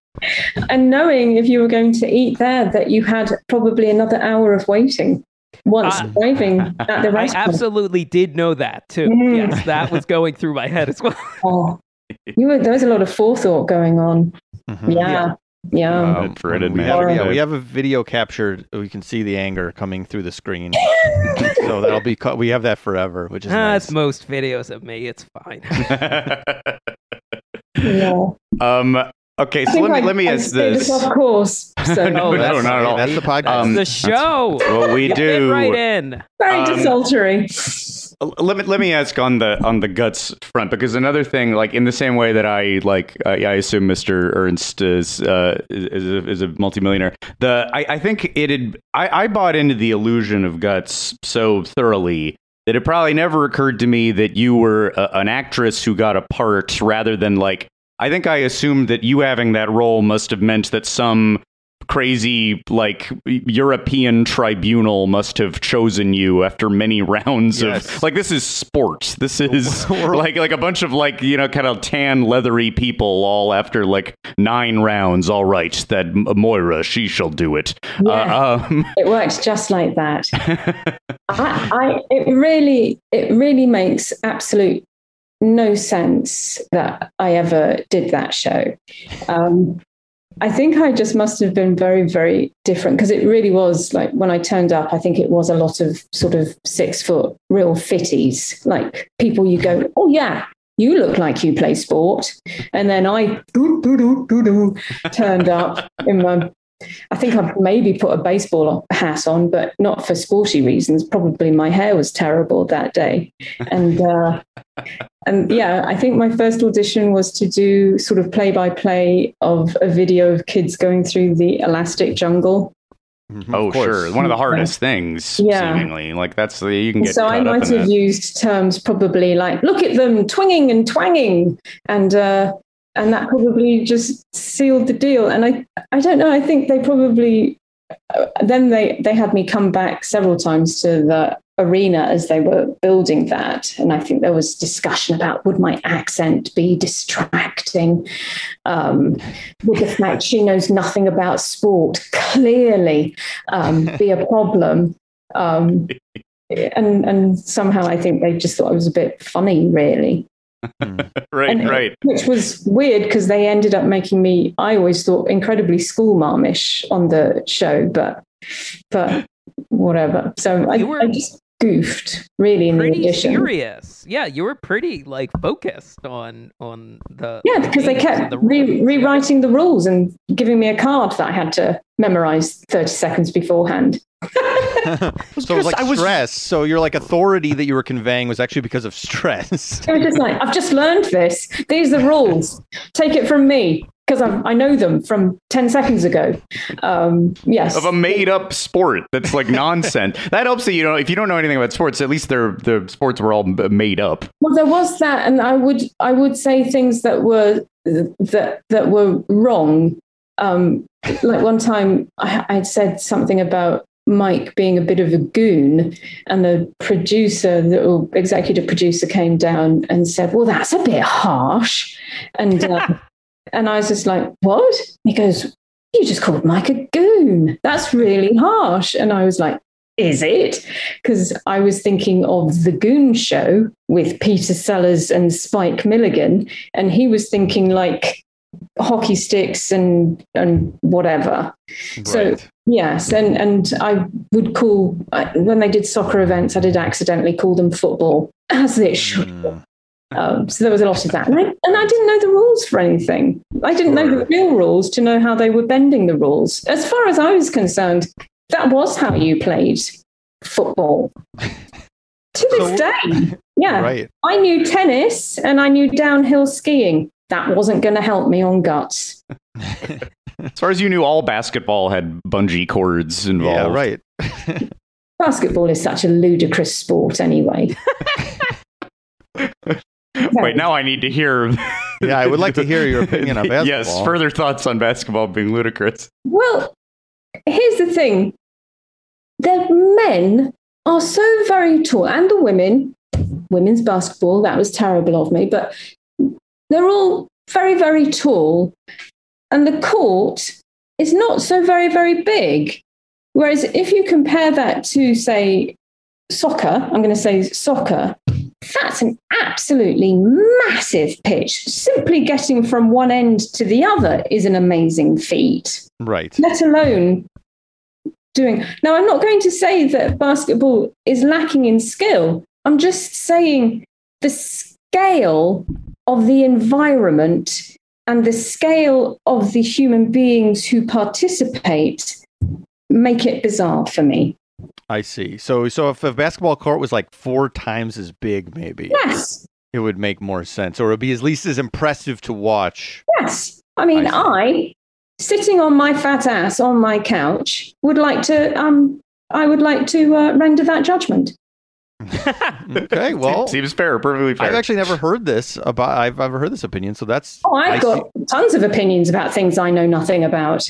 And knowing if you were going to eat there, that you had probably another hour of waiting once Uh, arriving at the right I absolutely did know that too. Mm. Yes, that was going through my head as well. Oh, you were, there was a lot of forethought going on. Mhm. Yeah. Yeah. Wow. Um, dreaded we, have, yeah, we have a video captured. We can see the anger coming through the screen. so that'll be cut. We have that forever, which is Ah, nice. It's most videos of me. It's fine. yeah. um. Okay, so let me I- let me I ask stayed this. Off course. So No, Oh, no, that's- not at all. That's the podcast. Um, the show. What we You fit do. right in. very um, desultory. Let me let me ask on the on the guts front because another thing, like in the same way that I like, uh, I assume Mr. Ernst is uh, is, a, is a multimillionaire. The I, I think it had I, I bought into the illusion of guts so thoroughly that it probably never occurred to me that you were a, an actress who got a part rather than like. I think I assumed that you having that role must have meant that some crazy like European tribunal must have chosen you after many rounds Yes. of like this is sport. This is like like a bunch of like you know kind of tan leathery people all after like nine rounds. All right, that Maura she shall do it. Yeah. Uh, um, It works just like that. I, I, it really, it really makes absolute no sense that I ever did that show. Um, I think I just must have been very, very different because it really was like when I turned up, I think it was a lot of sort of six foot real fitties, like people you go, oh, yeah, you look like you play sport. And then I doo, doo, doo, turned up in my I think I've maybe put a baseball hat on, but not for sporty reasons. Probably my hair was terrible that day, and uh, and yeah, I think my first audition was to do sort of play by play of a video of kids going through the elastic jungle. Oh, sure. One of the hardest things, Yeah. seemingly. Like that's the you can get so I caught up might in have that. used terms probably like "look at them twinging and twanging," and uh, and that probably just sealed the deal. And I I don't know. I think they probably uh, then they they had me come back several times to the arena as they were building that, and I think there was discussion about would my accent be distracting, um, would the fact she knows nothing about sport clearly um, be a problem. Um, and and somehow I think they just thought it was a bit funny, really. Hmm. right, And- right. Which was weird because they ended up making me, I always thought, incredibly school marmish on the show, but but whatever. So I, were I just goofed really in the Pretty audition. serious. Yeah, you were pretty like focused on on the Yeah, because they kept the re- rewriting the rules and giving me a card that I had to memorize 30 seconds beforehand. so it was like I stress. So your like authority that you were conveying was actually because of stress. It was just like, I've just learned this. These are the rules. Take it from me because I know them from 10 seconds ago. Um, yes. Of a made up sport that's like nonsense. that helps that you know if you don't know anything about sports, at least they're the sports were all made up. Well, there was that, and I would I would say things that were that that were wrong. Um, like one time, I, I'd said something about Mike being a bit of a goon, and the producer, the executive producer, came down and said, "Well, that's a bit harsh," and uh, and I was just like, "What?" He goes, "You just called Mike a goon. That's really harsh," and I was like. Is it? Because I was thinking of the Goon Show with Peter Sellers and Spike Milligan, and he was thinking like hockey sticks and and whatever. So yes, and and I would call when they did soccer events, I did accidentally call them football, as it should. be. Um, so there was a lot of that, and I, and I didn't know the rules for anything. I didn't know the real rules to know how they were bending the rules. As far as I was concerned, that was how you played football. to this day, yeah. Right. I knew tennis and I knew downhill skiing. That wasn't going to help me on guts. As far as you knew, all basketball had bungee cords involved. Yeah, right. Basketball is such a ludicrous sport, anyway. Wait, now I need to hear. Yeah, I would like to hear your opinion on basketball. yes, further thoughts on basketball being ludicrous. Well, here's the thing the men are so very tall, and the women, women's basketball, that was terrible of me, but they're all very, very tall. And the court is not so very, very big. Whereas if you compare that to, say, soccer, I'm going to say soccer, that's an absolutely massive pitch. Simply getting from one end to the other is an amazing feat Right. let alone doing. Now, I'm not going to say that basketball is lacking in skill. I'm just saying the scale of the environment and the scale of the human beings who participate make it bizarre for me. I see. So so if a basketball court was like four times as big, maybe Yes, it would make more sense, or it would be at least as impressive to watch. yes. I mean, I, sitting on my fat ass on my couch, would like to. Um, I would like to uh, render that judgment. Okay, well, seems fair, perfectly fair. I've actually never heard this about. I've ever heard this opinion, so that's. Oh, I've I got tons of opinions about things I know nothing about.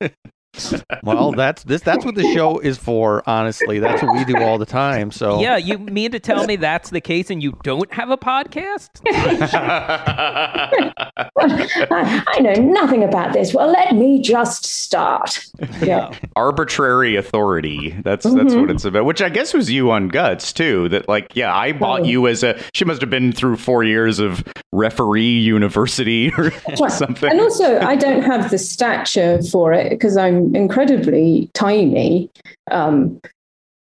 see- well, that's this. That's what the show is for. Honestly, that's what we do all the time. So Yeah, you mean to tell me that's the case and you don't have a podcast? I, I know nothing about this. Well, let me just start. Yeah. Arbitrary authority. That's that's Mhm. what it's about. Which I guess was you on Guts too. That like, yeah, I bought you as a. She must have been through four years of referee university or Right. something. And also, I don't have the stature for it because I'm incredibly tiny, um,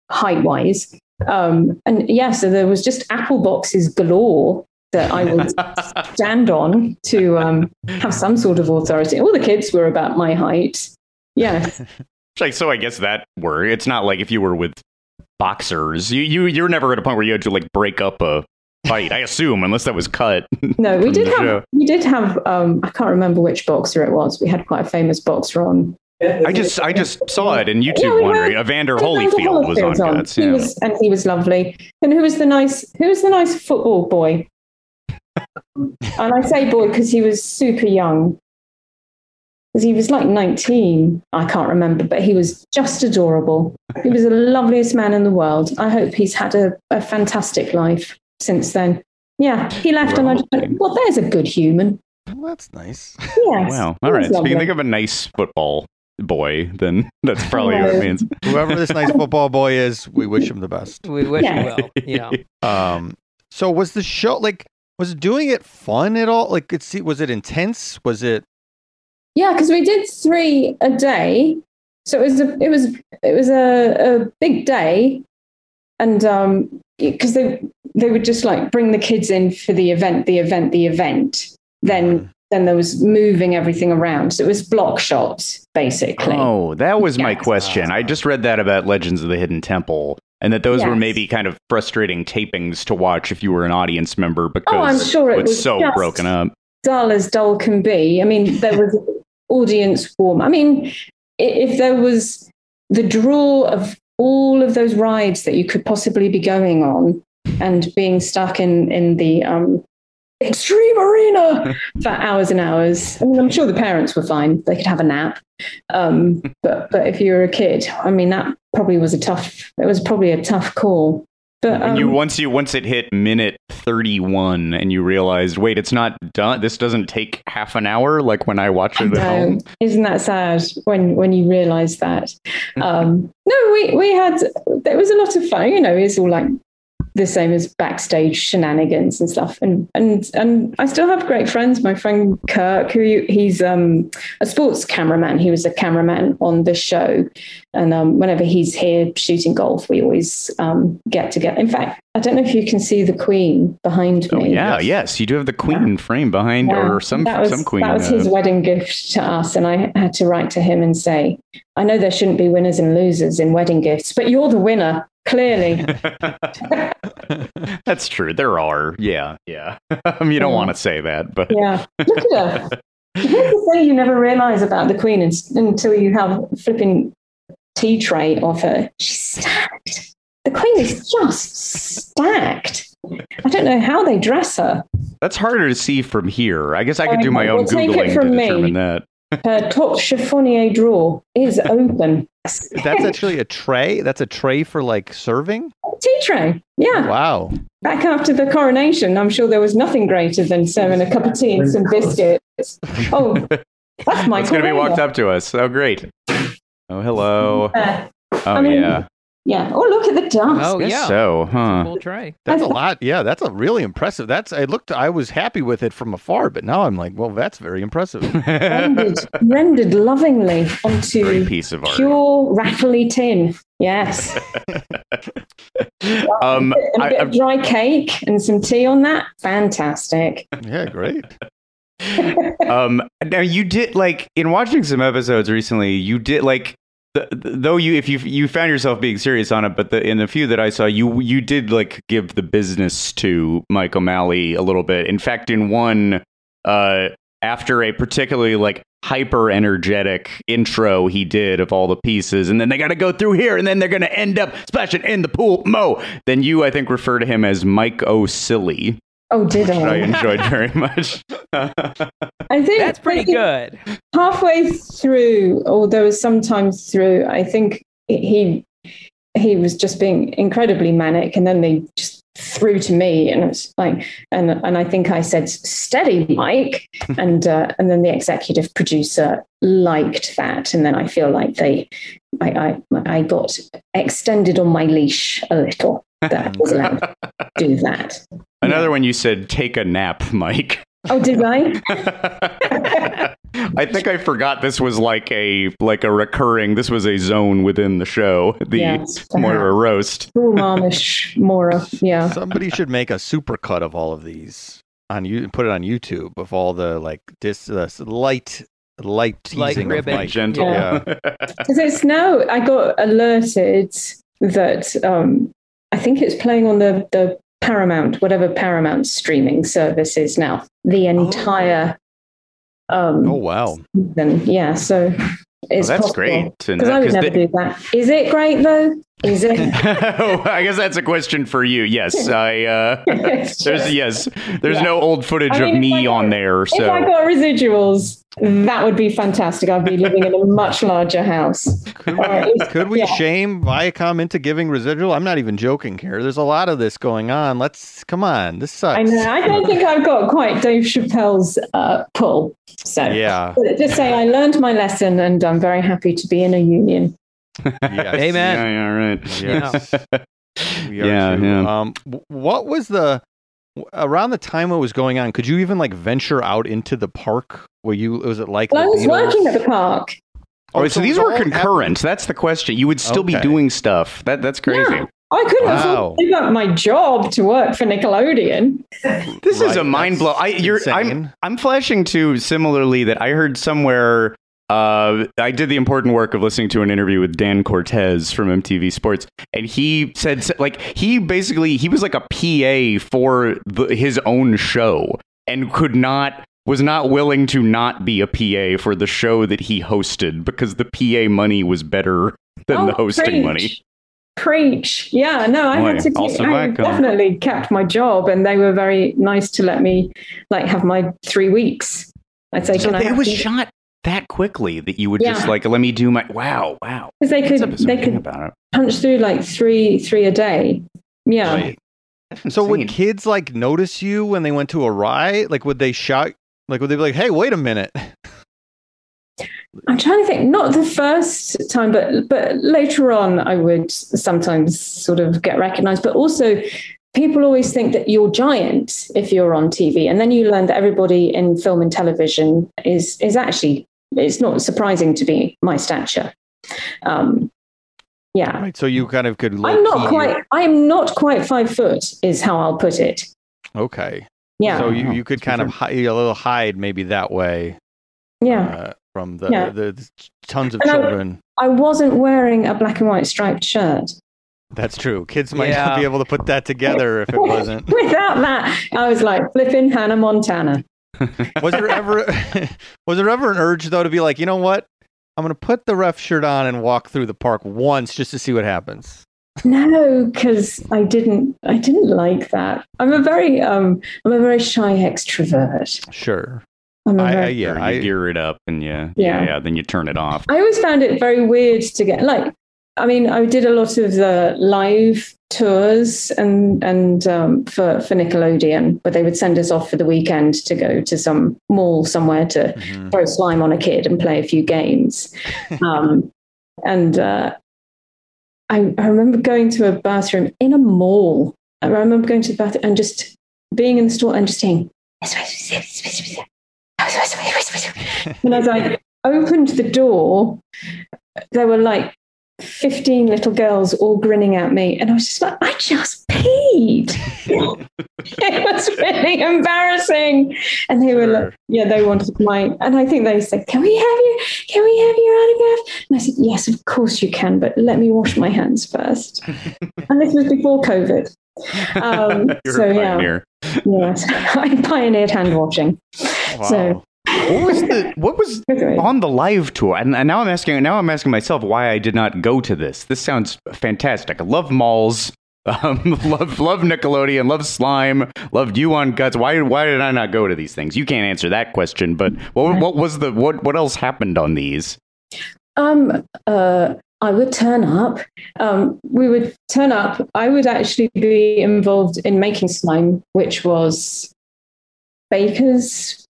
height wise. Um, and yeah, so there was just apple boxes galore that I would stand on to um, have some sort of authority. All the kids were about my height. Yes. Like so, I guess that were. It's not like if you were with boxers, you you you're never at a point where you had to like break up a fight. I assume, unless that was cut. No, we did have show. we did have um I can't remember which boxer it was. We had quite a famous boxer on. I just I just saw it in YouTube Yeah, we one had- day. Evander Evander Holyfield was on Holyfield's cuts. He was and he was lovely. And who was the nice who was the nice football boy? and I say boy because he was super young. Because he was like 19, I can't remember, but he was just adorable. He was the loveliest man in the world. I hope he's had a, a fantastic life since then. Yeah, he left and I just went, well, there's a good human. Well, that's nice. Yes. Wow. All right. was So you can think of a nice football boy, then that's probably what it means. Whoever this nice football boy is, we wish him the best. We wish Yeah. you well. Yeah. Um, so was the show like was doing it fun at all? Like, it's was it intense? Was it? Yeah, because we did three a day, so it was a it was it was a, a big day, and um because they they would just like bring the kids in for the event, the event, the event. Then then there was moving everything around, so it was block shots basically. Oh, that was my question. I just read that about Legends of the Hidden Temple, and that those were maybe kind of frustrating tapings to watch if you were an audience member because Oh, I'm sure it it's was so just- broken up. dull as dull can be. I mean, there was audience warm. I mean, if there was the draw of all of those rides that you could possibly be going on and being stuck in in the um, extreme arena for hours and hours. I mean, I'm sure the parents were fine; they could have a nap. Um, but but if you were a kid, I mean, that probably was a tough. It was probably a tough call. But And you um, once you once it hit minute thirty one, and you realized, wait, it's not done. This doesn't take half an hour, like when I watch it at home. isn't that sad when when you realise that? Um, no, we we had there was a lot of fun. You know, it's all like the same as backstage shenanigans and stuff. And and and I still have great friends. My friend Kirk, who he's um, a sports cameraman. He was a cameraman on the show, and um, whenever he's here shooting golf, we always um, get together. In fact, I don't know if you can see the Queen behind Oh me. yeah, yes, you do have the Queen frame behind, Yeah, or some that was, some Queen. That was uh, his wedding gift to us, and I had to write to him and say, "I know there shouldn't be winners and losers in wedding gifts, but you're the winner, clearly." That's true. There are. Yeah, yeah. you don't Yeah. want to say that, but yeah, look at her. Here's the thing you never realise about the Queen un- until you have a flipping tea tray of her. She's stacked. The Queen is just stacked. I don't know how they dress her. that's harder to see from here. I guess I could do my own well, googling to from me. determine that. Her top chiffonier drawer is open. That's actually a tray. That's a tray for like serving. tea tray. Yeah. Wow. Back after the coronation, I'm sure there was nothing greater than serving a cup of tea and some biscuits. Oh, that's my It's going to be walked up to us. Oh, great. Oh, hello. Uh, Oh, I mean, yeah. Yeah. Oh, look at the dust. Oh yeah. so, huh? Full tray. That's a lot. Yeah, that's a really impressive. That's I looked. I was happy with it from afar, but now I'm like, well, that's very impressive. rendered, rendered lovingly onto Great piece of art. pure rattly tin. Yes. um, and a I, bit I, of dry cake and some tea on that. Fantastic. yeah, great. um, now you did like in watching some episodes recently. You did like. Th- th- Though you, if you you found yourself being serious on it, but the, in the few that I saw, you you did like give the business to Mike O'Malley a little bit. In fact, in one, uh, after a particularly like hyper energetic intro he did of all the pieces, and then they got to go through here, and then they're going to end up splashing in the pool. Mo, then you I think refer to him as Mike O'Silly. Oh, did which I I? enjoyed very much. I think That's pretty think good. halfway through, or there was sometimes through, I think he he was just being incredibly manic, and then they just threw to me, and it was like, and and I think I said, "Steady, Mike," and uh, and then the executive producer liked that, and then I feel like they, I I, I got extended on my leash a little. That was allowed to do that. Another one you said, take a nap, Mike. Oh, did I? I think I forgot this was like a like a recurring. This was a zone within the show. The Yes, Maura roast. Full Marmish Maura. Yeah. Somebody should make a super cut of all of these on you and put it on YouTube of all the like dis uh, light light teasing Light of. Mike. Gentle. Yeah. Because it's now, I got alerted that um, I think it's playing on the, the Paramount, whatever Paramount streaming service is now, the entire. Um, Oh wow. season. Yeah, so it's that's possible. great to Because I would never the- do that. Is it great though? Is it? I guess that's a question for you. Yes, I. Uh, It's there's yes, there's Yeah. no old footage I mean, of me got- on there. So if I got residuals, that would be fantastic. I'd be living in a much larger house. Could Uh, we, it's- could we yeah. shame Viacom into giving residual? I'm not even joking here. There's a lot of this going on. Let's come on. This sucks. I know. I don't think I've got quite Dave Chappelle's uh, pull. So Yeah. Just say I learned my lesson, and I'm very happy to be in a union. Yes. Amen. yeah, yeah, right. Yes. Yeah, too. yeah. Um, what was the around the time it was going on? Could you even like venture out into the park? Were you? Was it like? Well, I the was working at the park. Oh, so, it these were all concurrent. That's the question. You would still be doing stuff. That that's crazy. Yeah. I couldn't Wow. afford to give up my job to work for Nickelodeon. This is a mind blow. I you're I'm. I'm flashing to similarly that I heard somewhere uh, I did the important work of listening to an interview with Dan Cortese from MTV Sports, and he said like he basically he was like a PA for the, his own show and could not was not willing to not be a PA for the show that he hosted because the PA money was better than Oh, the hosting preach. money. Preach. Yeah, no, I Boy, had to keep, also I definitely kept my job and they were very nice to let me like have my three weeks. I'd say, So can I it have was shot that quickly that you would just like let me do my wow wow. Because they could, they could about it. punch through like three, three a day. Yeah. Right. So would kids like notice you when they went to a ride? Like would they shout? Like would they be like, "Hey, wait a minute"? I'm trying to think. Not the first time, but but later on, I would sometimes sort of get recognised. But also, people always think that you're giant if you're on TV, and then you learn that everybody in film and television is is actually it's not surprising to be my stature. Um, yeah, Right. So you kind of could. I'm low-key- not quite. I am not quite five foot. Is how I'll put it. Okay. Yeah, So you, you could kind of hide, a little hide maybe that way yeah. uh, from the, Yeah. the, the tons of And I- children. I wasn't wearing a black and white striped shirt. That's true. Kids might Yeah. not be able to put that together if it wasn't. Without that, I was like flipping Hannah Montana. Was there ever was there ever an urge though to be like, you know what? I'm gonna put the ref shirt on and walk through the park once just to see what happens. No, because I didn't. I didn't like that. I'm a very, um, I'm a very shy extrovert. Sure. I'm a I, I very, yeah, you I gear it up and yeah, yeah, Yeah. yeah, then you turn it off. I always found it very weird to get like. I mean, I did a lot of the live tours and and um, for for Nickelodeon, but they would send us off for the weekend to go to some mall somewhere to Mhm. throw slime on a kid and play a few games. Um, and uh, I, I remember going to a bathroom in a mall. I remember going to the bathroom and just being in the store and just saying, and as I opened the door, there were like 15 little girls all grinning at me. And I was just like, I just peed. it was really embarrassing. And they were like, yeah, they wanted my, and I think they said, can we have you, can we have your autograph? And I said, yes, of course you can, but let me wash my hands first. and this was before COVID. Um, so yeah, yes, I pioneered hand washing. Wow. So- What was the what was Anyway. on the live tour? And, and now I'm asking now I'm asking myself why I did not go to this. This sounds fantastic. I love malls. Um, love love Nickelodeon, love slime, loved you on guts. Why why did I not go to these things? You can't answer that question, but what what was the what what else happened on these? Um, uh, I would turn up. Um, we would turn up. I would actually be involved in making slime, which was baker's.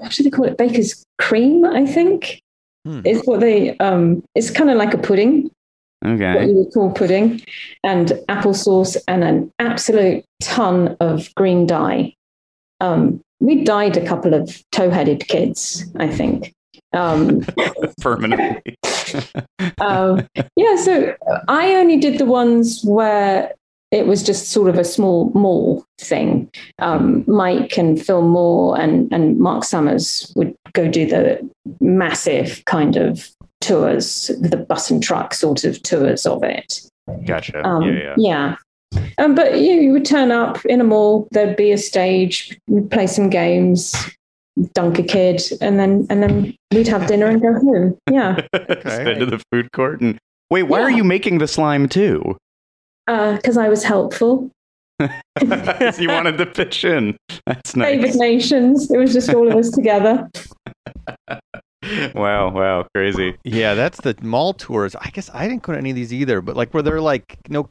What do they call it? Baker's cream, I think, Hmm. is what they. Um, it's kind of like a pudding, Okay. what you would call pudding, and applesauce, and an absolute ton of green dye. Um, we dyed a couple of toe-headed kids, I think. Um, Permanently. um, yeah, so I only did the ones where it was just sort of a small mall thing. Um, Mike and Phil Moore and, and Marc Summers would go do the massive kind of tours, the bus and truck sort of tours of it. Gotcha. Um, yeah, yeah. yeah. Um, but you, you would turn up in a mall. There'd be a stage, we'd play some games, dunk a kid, and then and then we'd have dinner and go home. Yeah, Head to the food court and wait. Why are you making the slime too? Uh, because I was helpful. 'Cause you wanted to pitch in. That's David. Nations. It was just all of us together. Wow, wow, crazy. Yeah, that's the mall tours. I guess I didn't go to any of these either, but like were they're like no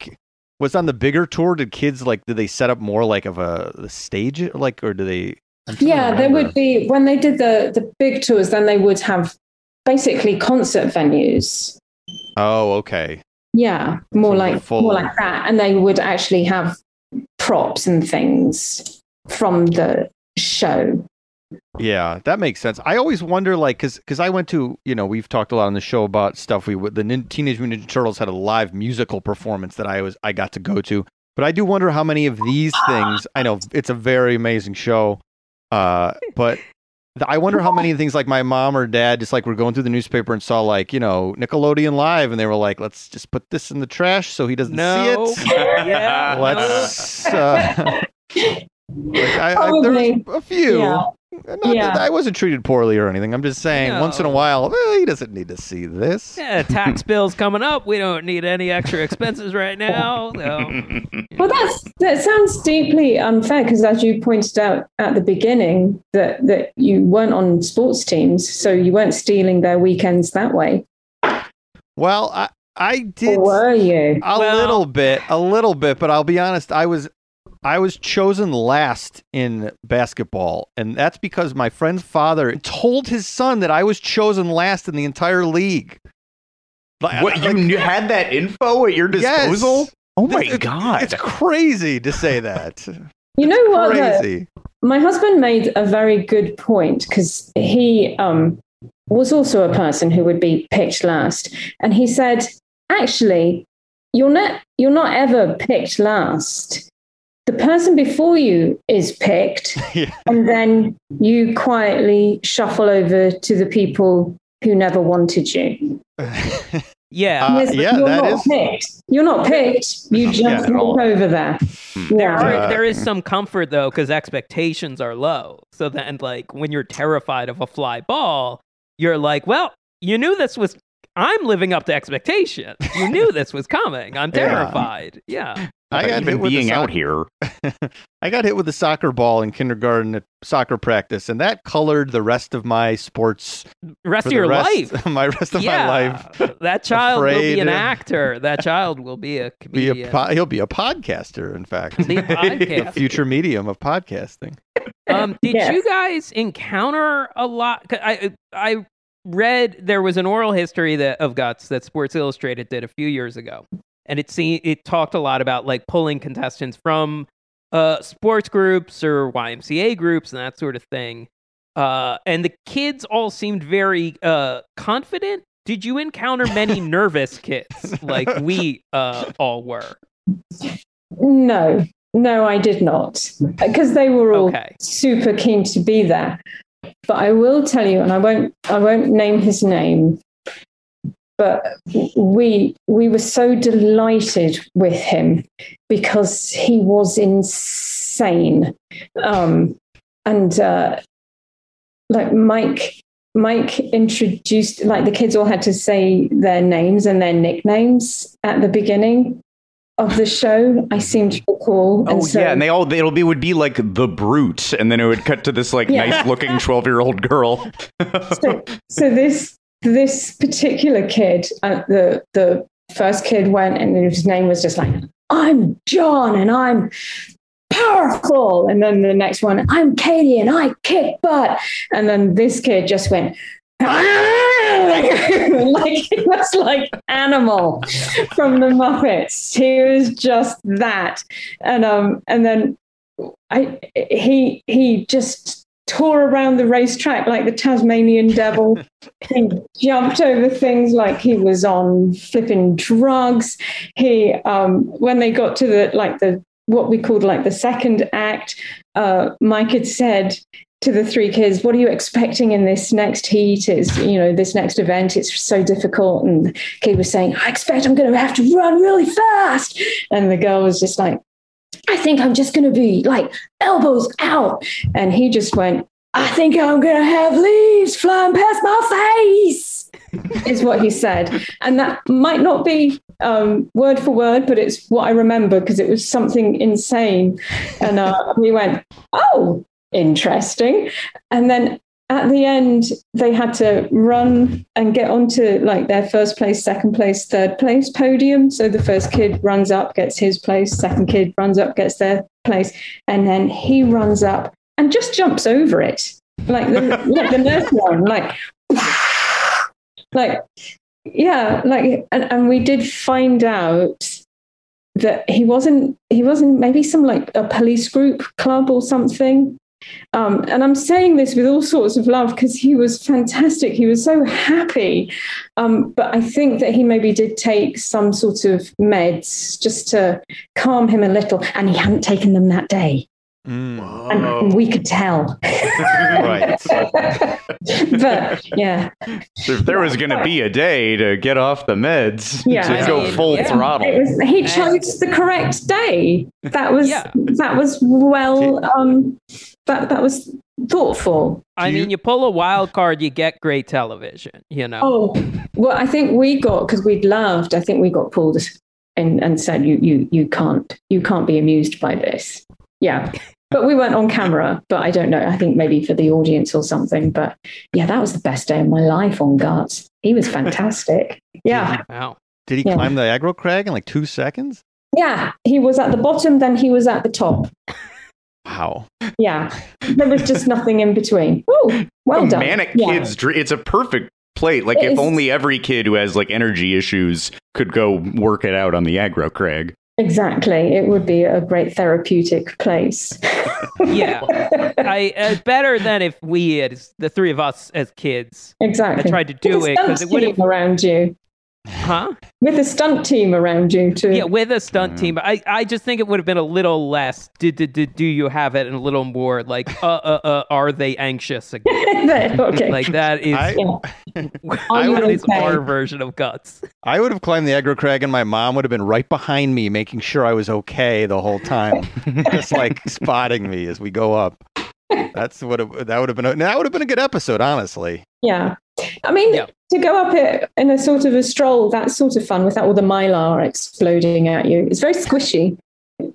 was on the bigger tour did kids like did they set up more like of a the stage like or do they I'm trying to Yeah, there would be when they did the the big tours. Then they would have basically concert venues. Oh, okay. Yeah, more like full- more like that, and they would actually have props and things from the show. Yeah, that makes sense. I always wonder, like, because because I went to, you know, we've talked a lot on the show about stuff. We would the Nin- Teenage Mutant Ninja Turtles had a live musical performance that I was I got to go to, but I do wonder how many of these things. I know it's a very amazing show, uh, but I wonder how many things like my mom or dad just like were going through the newspaper and saw like you know Nickelodeon live, and they were like, let's just put this in the trash so he doesn't No. see it. yeah. Let's. Uh, like I, I, there's a few. Yeah. Not Yeah. that I wasn't treated poorly or anything. I'm just saying, once in a while, eh, he doesn't need to see this. Yeah, tax bills coming up. We don't need any extra expenses right now. So. Well, that's that sounds deeply unfair because, as you pointed out at the beginning, that that you weren't on sports teams, so you weren't stealing their weekends that way. Well, I I did Or were you? a Well- little bit, a little bit, but I'll be honest, I was I was chosen last in basketball, and that's because my friend's father told his son that I was chosen last in the entire league. Like- What you like- knew- had that info at your Yes. disposal? Oh my It's- god! It's crazy to say that. You know what? though? crazy. My husband made a very good point because he um, was also a person who would be picked last, and he said, "Actually, you're not you're not ever picked last. The person before you is picked, Yeah. and then you quietly shuffle over to the people who never wanted you. Yeah. Uh, Yes, yeah, you're that not is- picked. You're not picked. You just Yeah, walk over there. There, are, there is some comfort though, because expectations are low. So then, like when you're terrified of a fly ball, you're like, "Well, you knew this was. I'm living up to expectation. You knew this was coming. I'm Yeah. terrified. Yeah, I got even hit with the being out here. I got hit with a soccer ball in kindergarten at soccer practice, and that colored the rest of my sports. rest of your rest- life. my rest of yeah, my life. that child will be an actor. That child will be a Be a po- he'll be a podcaster, in fact. Be a the podcast. future medium of podcasting. Um, did Yes. you guys encounter a lot? I I read there was an oral history that of guts that Sports Illustrated did a few years ago, and it see it talked a lot about like pulling contestants from uh, sports groups or YMCA groups and that sort of thing. Uh, and the kids all seemed very uh, confident. Did you encounter many nervous kids like we uh, all were? No, no, I did not, because they were all Okay. super keen to be there. But I will tell you, and I won't, I won't name his name. But we we were so delighted with him because he was insane, um, and uh, like Mike. Mike introduced like the kids all had to say their names and their nicknames at the beginning of the show. I seem to recall. Oh so- yeah, and they all it'll be would be like the brute, and then it would cut to this like Yeah. nice looking twelve year old girl. so, so this this particular kid, uh, the the first kid went, and his name was just like, "I'm John, and I'm powerful," and then the next one, "I'm Katie, and I kick butt," and then this kid just went. like it was like animal from the Muppets. He was just that, and um, and then I he he just tore around the racetrack like the Tasmanian devil. he jumped over things like he was on flipping drugs. He um when they got to the like the what we called like the second act, uh, Mike had said to the three kids, what are you expecting in this next heat? Is you know, this next event, it's so difficult. And the kid was saying, I expect I'm gonna have to run really fast. And the girl was just like, I think I'm just gonna be like elbows out. And he just went, I think I'm gonna have leaves flying past my face. is what he said. And that might not be um, word for word, but it's what I remember because it was something insane. And uh, we went, oh, interesting. And then at the end, they had to run and get onto like their first place, second place, third place podium. So the first kid runs up, gets his place, second kid runs up, gets their place, and then he runs up and just jumps over it. Like the, like the nurse one, like like yeah like and, and we did find out that he wasn't he wasn't maybe some like a police group club or something um, and i'm saying this with all sorts of love because he was fantastic. He was so happy. Um, but i think that he maybe did take some sort of meds just to calm him a little and he hadn't taken them that day and we could tell right. but yeah If there was going to be a day to get off the meds, Yeah. to go mean, full yeah. throttle. It was, he chose the correct day. That was Yeah. that was well um that that was thoughtful. I mean, you pull a wild card, you get great television. You know. Oh, well, I think we got because we'd laughed. I think we got pulled and and said you you you can't you can't be amused by this. Yeah. But we weren't on camera, but I don't know. I think maybe for the audience or something. But yeah, that was the best day of my life on Guts. He was fantastic. Yeah. Wow. Did he Yeah. climb the aggro crag in like two seconds? Yeah. He was at the bottom, then he was at the top. Wow. Yeah. There was just nothing in between. Ooh, well a done. manic Yeah. kid's dr- it's a perfect plate. Like It if is- only every kid who has like energy issues could go work it out on the aggro crag. Exactly. It would be a great therapeutic place. Yeah. I uh, better than if we, as the three of us as kids, exactly. I tried to do it because it would have, around you. Huh? With a stunt team around you too. Yeah, with a stunt Mm. team. I, I just think it would have been a little less. Did, did, did do you have it, and a little more like, uh, uh, uh, are they anxious again? okay. Like that is I, Yeah. I would that is okay. our version of guts. I would have climbed the aggro crag, and my mom would have been right behind me, making sure I was okay the whole time, just like spotting me as we go up. That's what it, that would have been. A, that would have been a good episode, honestly. Yeah. I mean, Yeah. to go up it in a sort of a stroll, that's sort of fun without all the mylar exploding at you. It's very squishy.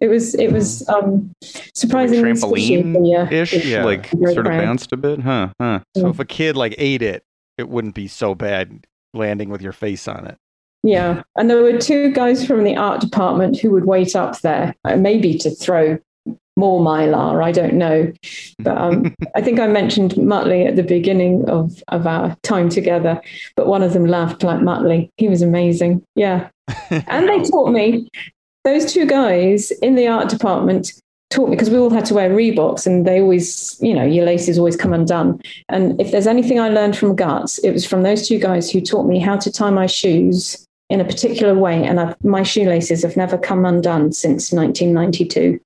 It was it was um surprisingly squishy. trampoline ish, Yeah. like Very sort of bounced a bit, huh? Huh. So if a kid like ate it, it wouldn't be so bad landing with your face on it. Yeah. And there were two guys from the art department who would wait up there, uh, maybe to throw more mylar. I don't know. But um, I think I mentioned Muttley at the beginning of, of our time together, but one of them laughed like Muttley. He was amazing. Yeah. And they taught me, those two guys in the art department taught me because we all had to wear Reeboks and they always, you know, your laces always come undone. And if there's anything I learned from Guts, it was from those two guys who taught me how to tie my shoes in a particular way. And I've, my shoelaces have never come undone since 1992.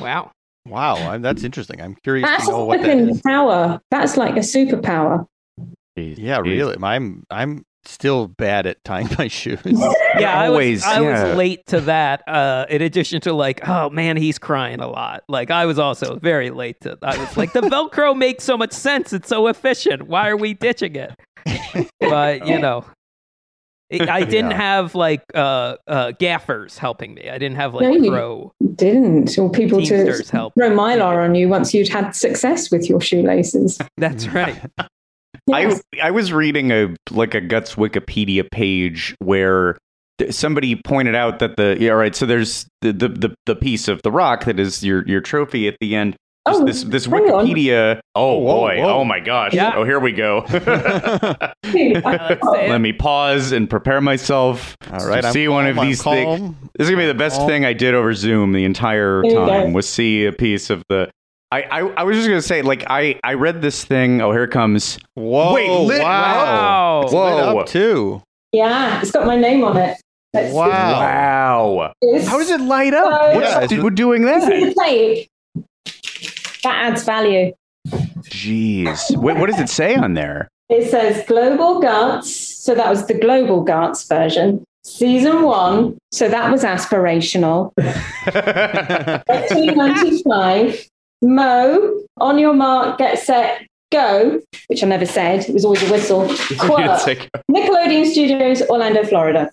Wow. Wow, I, that's interesting. I'm curious That's to know what that power. That's like a superpower. Jeez, Yeah, jeez. really. I'm I'm still bad at tying my shoes. Yeah, I Always, was I yeah. was late to that. Uh, in addition to like, oh man, he's crying a lot. Like I was also very late to. I was like, the Velcro makes so much sense. It's so efficient. Why are we ditching it? But you know, it- I didn't Yeah. have like uh, uh, gaffers helping me. I didn't have like No, you- pro. Didn't or people to help. throw mylar on you once you'd had success with your shoelaces. That's right. Yes. I I was reading a like a guts Wikipedia page where somebody pointed out that the yeah, all right so there's the, the the the piece of the rock that is your your trophy at the end. There's Oh, this this hang on. Wikipedia. Oh Whoa, boy! whoa. Oh my gosh! Yeah. Oh here we go. Let's say Let it. me pause and prepare myself All right, to I'm see one of I'm these things. This is gonna be the best calm. thing I did over Zoom the entire There you go. time was see a piece of the. I, I, I was just gonna say like I, I read this thing. Oh, here it comes. Whoa! Wait, lit- Wow. It's lit Whoa. up too. yeah, it's got my name on it. Let's. Wow. Wow! How does it light up? Uh, What's Yeah, up it's- with doing This that? is the plague. That adds value. jeez. What, what does it say on there? It says Global Guts. So that was the Global Guts version. Season one. So that was aspirational. 1995. Mo, on your mark, get set, go, which I never said. It was always a whistle. Quirk. Nickelodeon Studios, Orlando, Florida.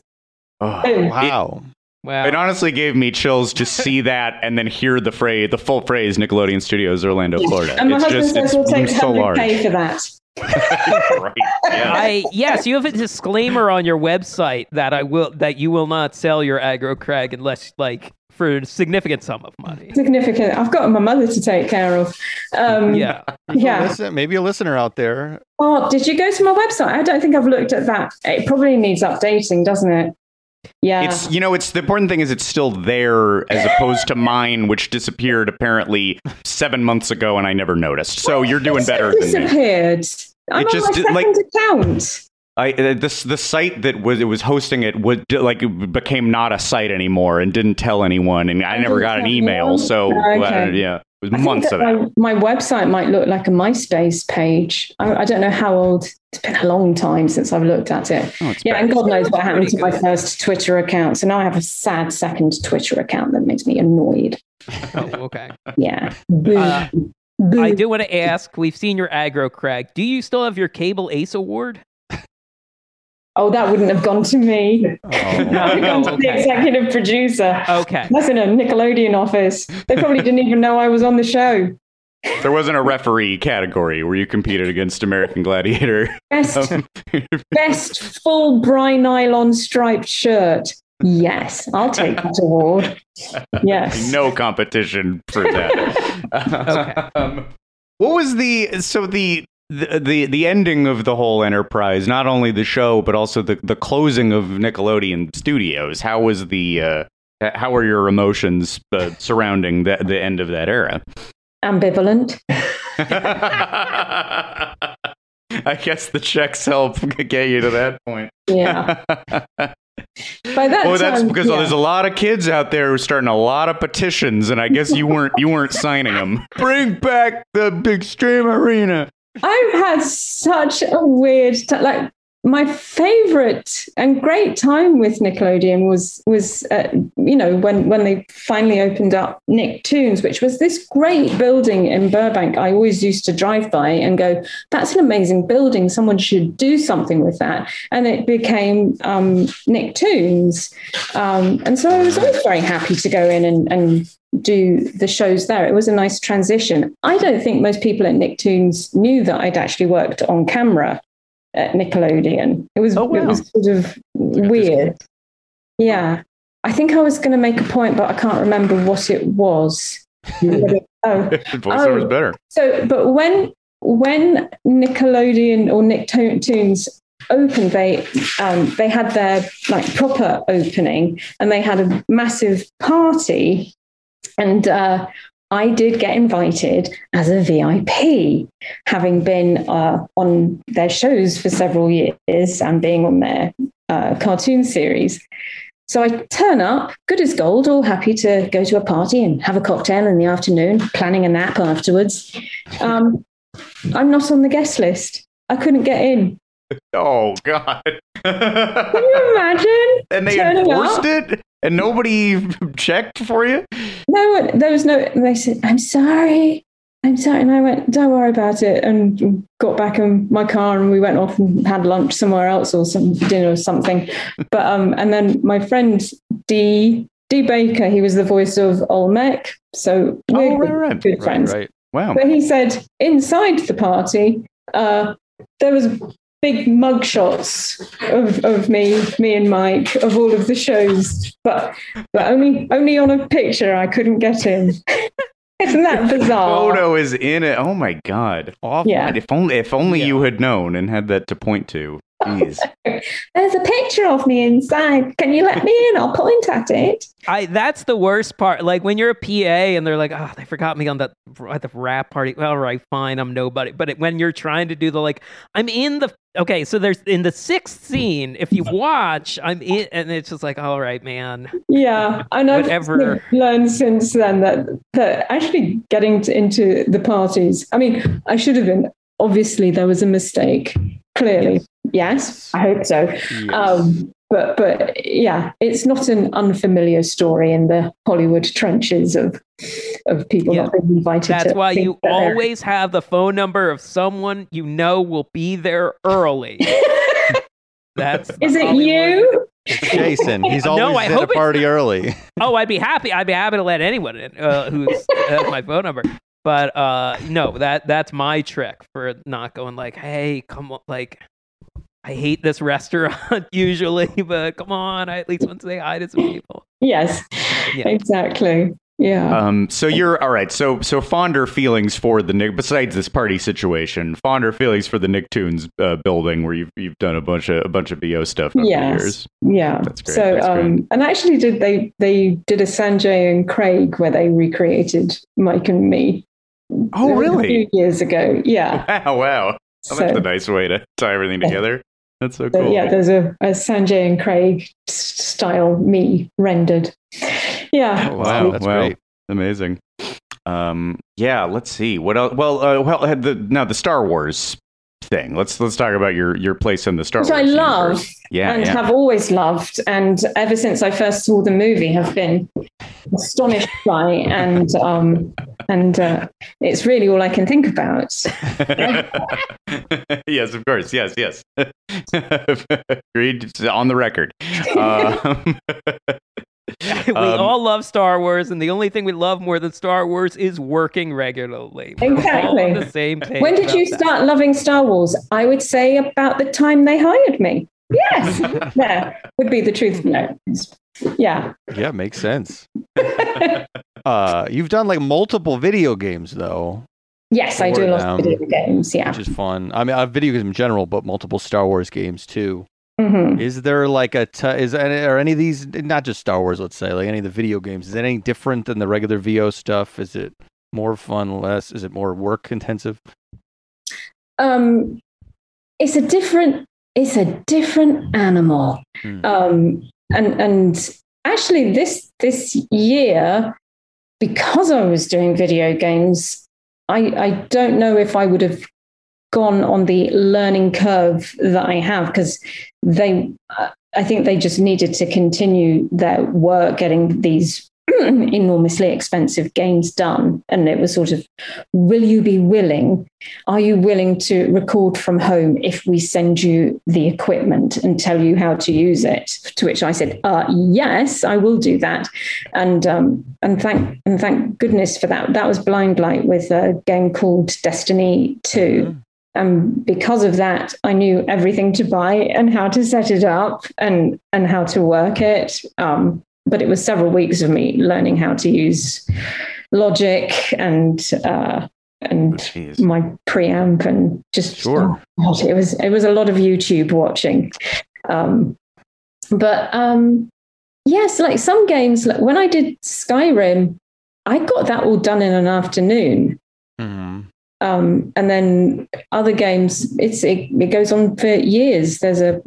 oh, Boom. Wow. Wow. It honestly gave me chills to see that and then hear the phrase, the full phrase, Nickelodeon Studios, Orlando, Florida. And my it's husband just, says it's we'll take so large. 100k for that. right. Yeah. I yes, you have a disclaimer on your website that I will that you will not sell your aggro crag unless like for a significant sum of money. Significant. I've got my mother to take care of. Um, Yeah. Yeah. Listen, maybe a listener out there. Oh, did you go to my website? I don't think I've looked at that. It probably needs updating, doesn't it? Yeah. It's you know, it's the important thing is it's still there as opposed to mine, which disappeared apparently seven months ago and I never noticed. So you're doing better than me. disappeared. I'm It on just my did- second like- account. I uh, this the site that was it was hosting it would like it became not a site anymore and didn't tell anyone and I never got an email. anyone? So Oh, uh, yeah, it was I think months that of it. my, my website might look like a MySpace page. I, I don't know how old. It's been a long time since I've looked at it. Oh, yeah, bad. and God knows what happened to my first Twitter account. So now I have a sad second Twitter account that makes me annoyed. Oh, okay. Yeah. Boo. Uh, Boo. I do want to ask. We've seen your aggro crag. Do you still have your cable ace award? Oh, that wouldn't have gone to me. Oh, That would have gone to the executive producer. Okay. That's in a Nickelodeon office. They probably didn't even know I was on the show. There wasn't a referee category where you competed against American Gladiator. Best, Um, best full bry nylon striped shirt. Yes, I'll take that award. Yes. no competition for that. Um, what was the so the, the the the ending of the whole enterprise? Not only the show, but also the the closing of Nickelodeon Studios. How was the uh, how were your emotions uh, surrounding the the end of that era? Ambivalent. I guess the checks help get you to that point. Yeah. By that Oh, that's time, because yeah. there's a lot of kids out there who are starting a lot of petitions, and I guess you weren't you weren't signing them. Bring back the big stream arena. I've had such a weird like my favorite and great time with Nickelodeon was was uh, you know when when they finally opened up Nicktoons, which was this great building in Burbank. I always used to drive by and go, "That's an amazing building. Someone should do something with that." And it became um, Nicktoons, um, and so I was always very happy to go in and, and do the shows there. It was a nice transition. I don't think most people at Nicktoons knew that I'd actually worked on camera at Nickelodeon. It was Oh, wow. it was sort of weird. Yeah. I think I was going to make a point, but I can't remember what it was. oh, Voiceover's Oh. better. so, but when when Nickelodeon or Nicktoons opened, they um, they had their like proper opening, and they had a massive party, and uh, I did get invited as a VIP, having been uh, on their shows for several years and being on their uh, cartoon series. So I turn up, good as gold, all happy to go to a party and have a cocktail in the afternoon, planning a nap afterwards. Um, I'm not on the guest list. I couldn't get in. Oh God! Can you imagine? and they enforced up? it, and nobody checked for you. No there was no, they said, I'm sorry. I'm sorry. And I went, don't worry about it. And got back in my car and we went off and had lunch somewhere else or some dinner or something. But, um, and then my friend D, Dee Baker, he was the voice of Olmec. So we're Oh, right, good, right. good right, friends. right. Wow. But he said inside the party, uh, there was big mug shots of, of me, me and Mike, of all of the shows, but but only only on a picture I couldn't get in. Isn't that bizarre? Photo is in it. Oh my God! Awful. Yeah. If only if only you had known and had that to point to. Jeez. There's a picture of me inside. Can you let me in? I'll point at it. I that's the worst part. Like when you're a PA and they're like, "Oh, they forgot me on that at the rap party." All right, fine, I'm nobody. But it, when you're trying to do the like, I'm in the okay, so there's in the sixth scene. If you watch, I'm in, and it's just like, all right, man. Yeah, and I've Whatever. learned since then that that actually getting to, into the parties. I mean, I should have been. Obviously, there was a mistake. Clearly, yes, I hope so. Um, but but yeah, it's not an unfamiliar story in the Hollywood trenches of of people not being invited. That's to why things you that they're- always have the phone number of someone you know will be there early. That's Is it Hollywood- you? It's Jason. He's No, always I at a hope it's party early. Oh, I'd be happy. I'd be happy to let anyone in uh, who's has my phone number. But uh, no, that that's my trick for not going like, hey, come on, like. I hate this restaurant usually, but come on, I at least want to say hi to some people. Yes, Yeah. exactly. Yeah. Um, so you're all right. So so fonder feelings for the Nick. Besides this party situation, fonder feelings for the Nicktoons uh, building where you've you've done a bunch of a bunch of bo stuff over the years. Yeah. That's great. So, That's great. um, and actually, did they they did a Sanjay and Craig where they recreated Mike and me? Oh, really? A few years ago. Yeah. Wow, wow. Oh, So- that's a nice way to tie everything together. That's so So, cool. yeah, there's a, a Sanjay and Craig style me rendered. Yeah. Oh, wow, that's great. Amazing. Um, yeah, let's see what else. Well, uh, well, the now the Star Wars thing. Let's let's talk about your your place in the Star Which Wars. I love universe. Yeah, and yeah. have always loved, and ever since I first saw the movie, have been astonished by, and um, and uh, it's really all I can think about. yes, of course. Yes, yes. Agreed. It's On the record. Um, we um, all love Star Wars, and the only thing we love more than Star Wars is working regularly. We're Exactly. the same page. When did about you that. start loving Star Wars? I would say about the time they hired me. Yes, yeah, would be the truth. No, yeah. Yeah, makes sense. Uh, you've done like multiple video games though, Yes, I do lot um, of video games. Yeah. which is fun. I mean, uh, video games in general, but multiple Star Wars games too. Mhm. Is there like a t- is any, are any of these not just Star Wars? Let's say like any of the video games. Is it any different than the regular VO stuff? Is it more fun, less? Is it more work intensive? Um, it's a different. It's a different animal. Hmm. Um, and and actually, this this year, because I was doing video games, I I don't know if I would have gone on the learning curve that I have because they. I think they just needed to continue their work getting these enormously expensive games done. And it was sort of, will you be willing? Are you willing to record from home if we send you the equipment and tell you how to use it? To which I said, uh, yes, I will do that. And um, and thank and thank goodness for that. That was Blindlight with a game called Destiny 2 and because of that i knew everything to buy and how to set it up and and how to work it um, but it was several weeks of me learning how to use logic and uh, and my preamp and just Sure. oh, God, it was it was a lot of youtube watching um, but um, yes like some games like when i did skyrim i got that all done in an afternoon Mm-hmm. um, and then other games it's it, it goes on for years there's a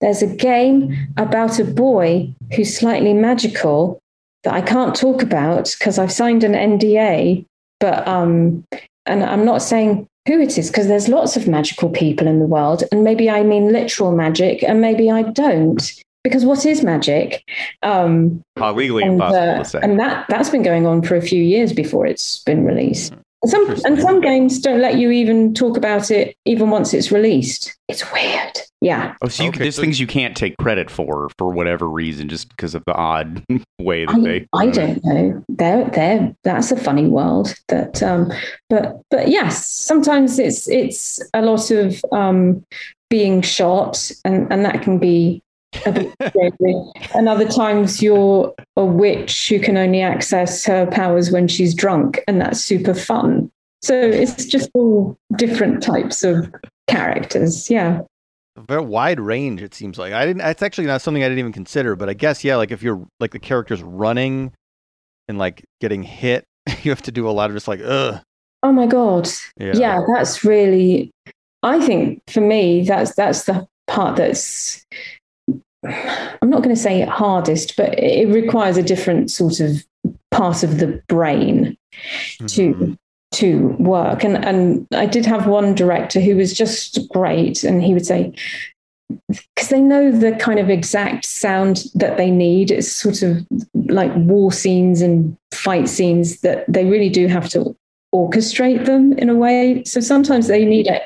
there's a game about a boy who's slightly magical that i can't talk about because i've signed an nda but um and i'm not saying who it is because there's lots of magical people in the world and maybe i mean literal magic and maybe i don't because what is magic um legally and, impossible uh, to say. and that that's been going on for a few years before it's been released. And some and some games don't let you even talk about it even once it's released. It's weird. Yeah. Oh, so you, there's things you can't take credit for for whatever reason, just because of the odd way that I, they. I don't know. They're, they're, that's a funny world. That, um, but but yes, sometimes it's it's a lot of um, being shot, and and that can be a bit scary. And other times you're a witch who can only access her powers when she's drunk, and that's super fun. So it's just all different types of characters. Yeah. A very wide range. It seems like I didn't. It's actually not something I didn't even consider. But I guess yeah, like if you're like the character's running and like getting hit, you have to do a lot of just like ugh. Oh my god. Yeah. Yeah, that's really I think for me, that's that's the part that's I'm not going to say hardest, but it requires a different sort of part of the brain to to work. And and I did have one director who was just great, and he would say because they know the kind of exact sound that they need. It's sort of like war scenes and fight scenes that they really do have to orchestrate them in a way. So sometimes they need a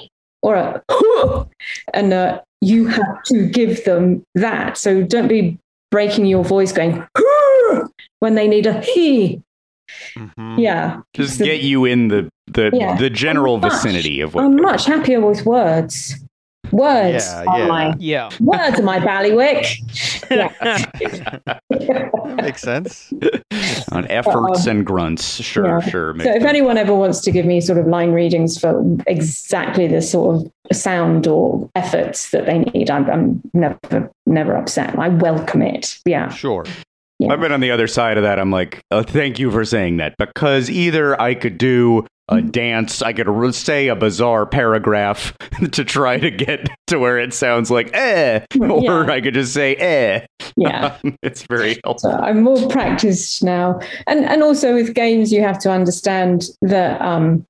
or a and uh, you have to give them that. So don't be breaking your voice going when they need a he. Mm-hmm. Yeah. Just So- get you in the the, Yeah. the general I'm much- vicinity of what I'm much happier with words. Words Yeah, are yeah. my Yeah. words are my ballywick. Makes sense. on efforts and grunts. Sure, Yeah. sure. So makes if anyone ever wants to give me sort of line readings for exactly the sort of sound or efforts that they need, I'm, I'm never never upset. I welcome it. Yeah. Sure. Yeah. I've been on the other side of that. I'm like, oh, thank you for saying that because either I could do a dance, I could say a bizarre paragraph to try to get to where it sounds like eh, or Yeah. I could just say eh. Yeah. it's very So helpful. I'm more practiced now, and and also with games, you have to understand that um,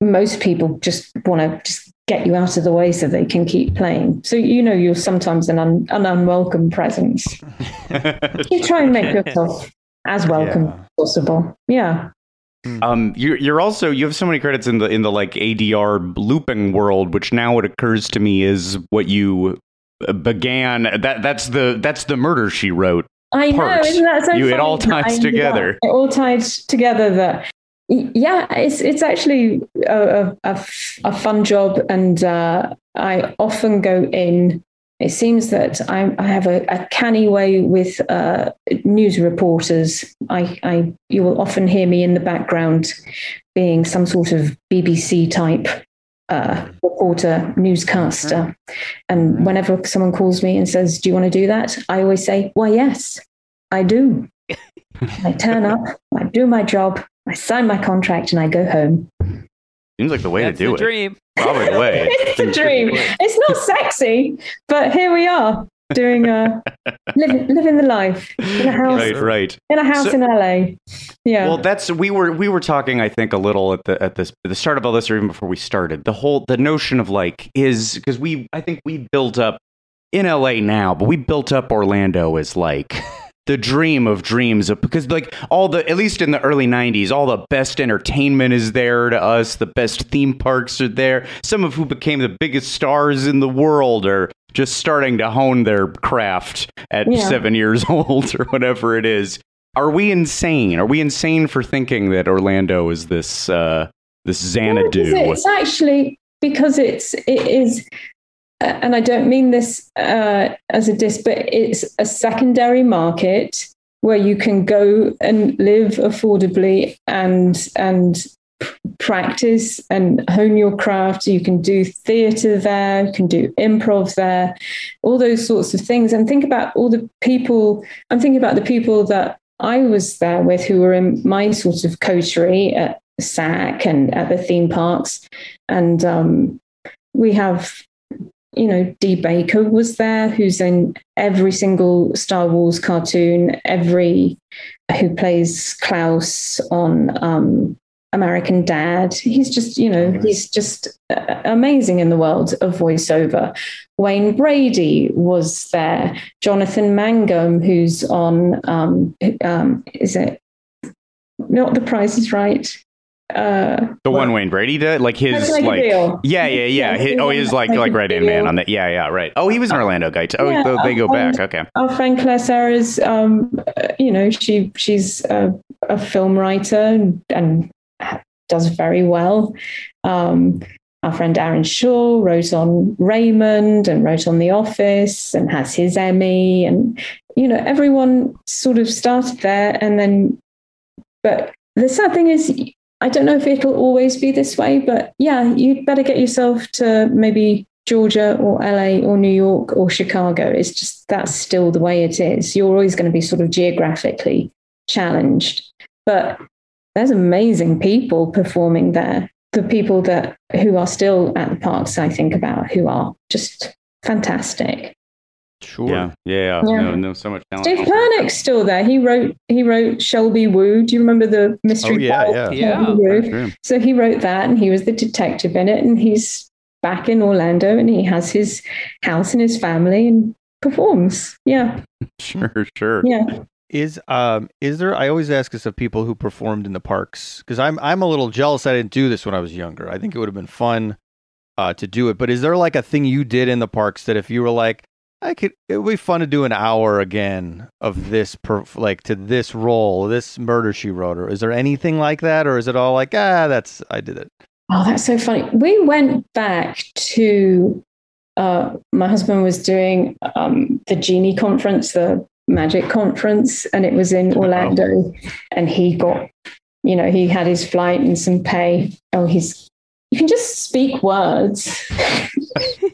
most people just want to just get you out of the way so they can keep playing. So you know you're sometimes an, un, an unwelcome presence. You try and make yourself as welcome Yeah. as possible. Yeah. Um, you're you're also you have so many credits in the in the like ADR looping world, which now it occurs to me is what you uh, began. That that's the that's the murder she wrote. I know, isn't that so You- it all ties together. It all tied together. That yeah, it's it's actually a a fun job, and uh, I often go in. It seems that I, I have a, a canny way with uh, news reporters. I, I you will often hear me in the background, being some sort of BBC type uh, reporter, newscaster. And whenever someone calls me and says, "Do you want to do that?" I always say, "Why, yes, I do." I turn up, I do my job, I sign my contract, and I go home. Seems like the way That's to do the it. dream. Probably the way. it's a dream. It's not sexy, but here we are doing uh, a living, living the life in a house Right, right. in a house So- in LA. Yeah. Well, that's we were we were talking. I think a little at the at this at the start of all this, or even before we started. The whole the notion of like is because we I think we built up in LA now, but we built up Orlando as like the dream of dreams of because like all the at least in the early 90s all the best entertainment is there to us the best theme parks are there some of who became the biggest stars in the world are just starting to hone their craft at Yeah. 7 years old or whatever it is. Are we insane? Are we insane for thinking that Orlando is this uh this Xanadu? It's actually because it's it is, and I don't mean this uh, as a diss, but it's a secondary market where you can go and live affordably and and practice and hone your craft. You can do theatre there, you can do improv there, all those sorts of things. And think about all the people. I'm thinking about the people that I was there with who were in my sort of coterie at SAK and at the theme parks. And um, we have, you know, Dee Baker was there, who's in every single Star Wars cartoon, every who plays Klaus on um, American Dad. He's just, you know, he's just uh, amazing in the world of voiceover. Wayne Brady was there. Jonathan Mangum, who's on, um, um, is it not The Price is Right? Uh, the one Wayne Brady did like his like like yeah yeah yeah His- he oh was he's like Like right hand man on that yeah yeah right oh he was an Orlando guy too. oh Yeah, they- they go back okay our friend Claire Sarah's, um, uh, you know, she she's a, a film writer and, and does very well. Um, our friend Aaron Shure wrote on Raymond and wrote on The Office and has his Emmy, and you know, everyone sort of started there, and then. But the sad thing is, I don't know if it'll always be this way, but yeah, you'd better get yourself to maybe Georgia or LA or New York or Chicago. It's just that's still the way it is. You're always going to be sort of geographically challenged. But there's amazing people performing there. the people that who are still at the parks, I think about who are just fantastic. Sure. Yeah, yeah, Yeah. No, no, so much talent. Steve Purnick's still there. He wrote he wrote Shelby Woo. Do you remember the mystery? Oh, yeah, Ball, yeah. Yeah. Shelby Woo? True. So he wrote that, and he was the detective in it, and he's back in Orlando, and he has his house and his family, and performs. Yeah, Sure, sure. yeah. Is um is there? I always ask this of people who performed in the parks because I'm I'm a little jealous. I didn't do this when I was younger. I think it would have been fun uh, to do it. But is there like a thing you did in the parks that if you were like, I could, it would be fun to do an hour again of this, per, like to this role, this murder she wrote, or is there anything like that, or is it all like, ah, that's I did it. Oh, that's so funny. We went back to uh, my husband was doing um, the Genie conference, the magic conference, and it was in Orlando. And he got, you know, he had his flight and some pay. Oh, he's, you can just speak words.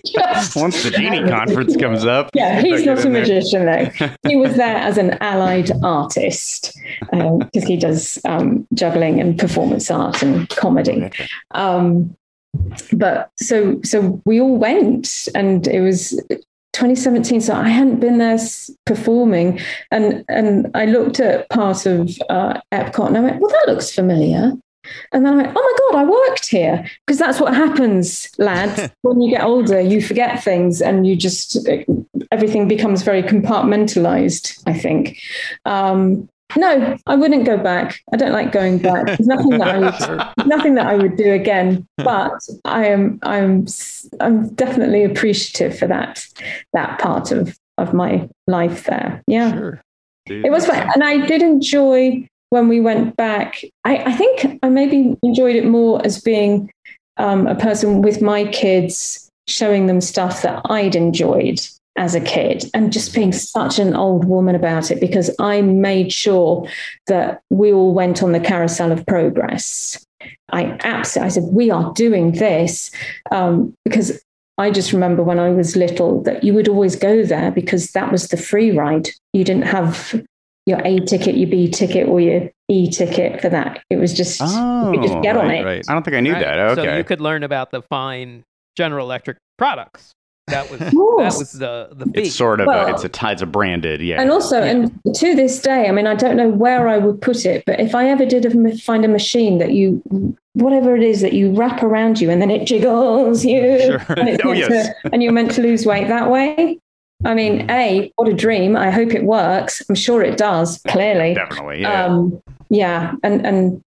Just- Once the genie conference comes up, yeah, he's not a in there. magician though. he was there as an allied artist because he does um, juggling and performance art and comedy. Um, but so so we all went, and it was 2017. So I hadn't been there performing, and and I looked at part of uh, Epcot, and I went, "Well, that looks familiar." And then I went, oh my God, I worked here. Because that's what happens, lads. when you get older, you forget things and you just, everything becomes very compartmentalized, I think. Um, no, I wouldn't go back. I don't like going back. There's nothing that I would, nothing that I would do again. But I am, I'm, I'm definitely appreciative for that, that part of of my life there. Yeah. Sure. It was fun. And I did enjoy when we went back. I, I think I maybe enjoyed it more as being um, a person with my kids, showing them stuff that I'd enjoyed as a kid and just being such an old woman about it because I made sure that we all went on the carousel of progress. I absolutely, I said, we are doing this um, because I just remember when I was little that you would always go there because that was the free ride. You didn't have your A ticket, your B ticket, or your E ticket for that. It was just oh, you could just oh, get on it. right. I don't think I knew Right. that. So you could learn about the fine General Electric products. That was that was the the fee. it's sort of Well- a, it's a t- it's a branded, yeah. And also, and to this day, I mean, I don't know where I would put it, but if I ever did a, find a machine that you, whatever it is that you wrap around you and then it jiggles you, Sure. and, Oh, yes. to- and you're meant to lose weight that way. I mean, A, what a dream. I hope it works. I'm sure it does, clearly. Definitely, yeah. Um, yeah. And, and,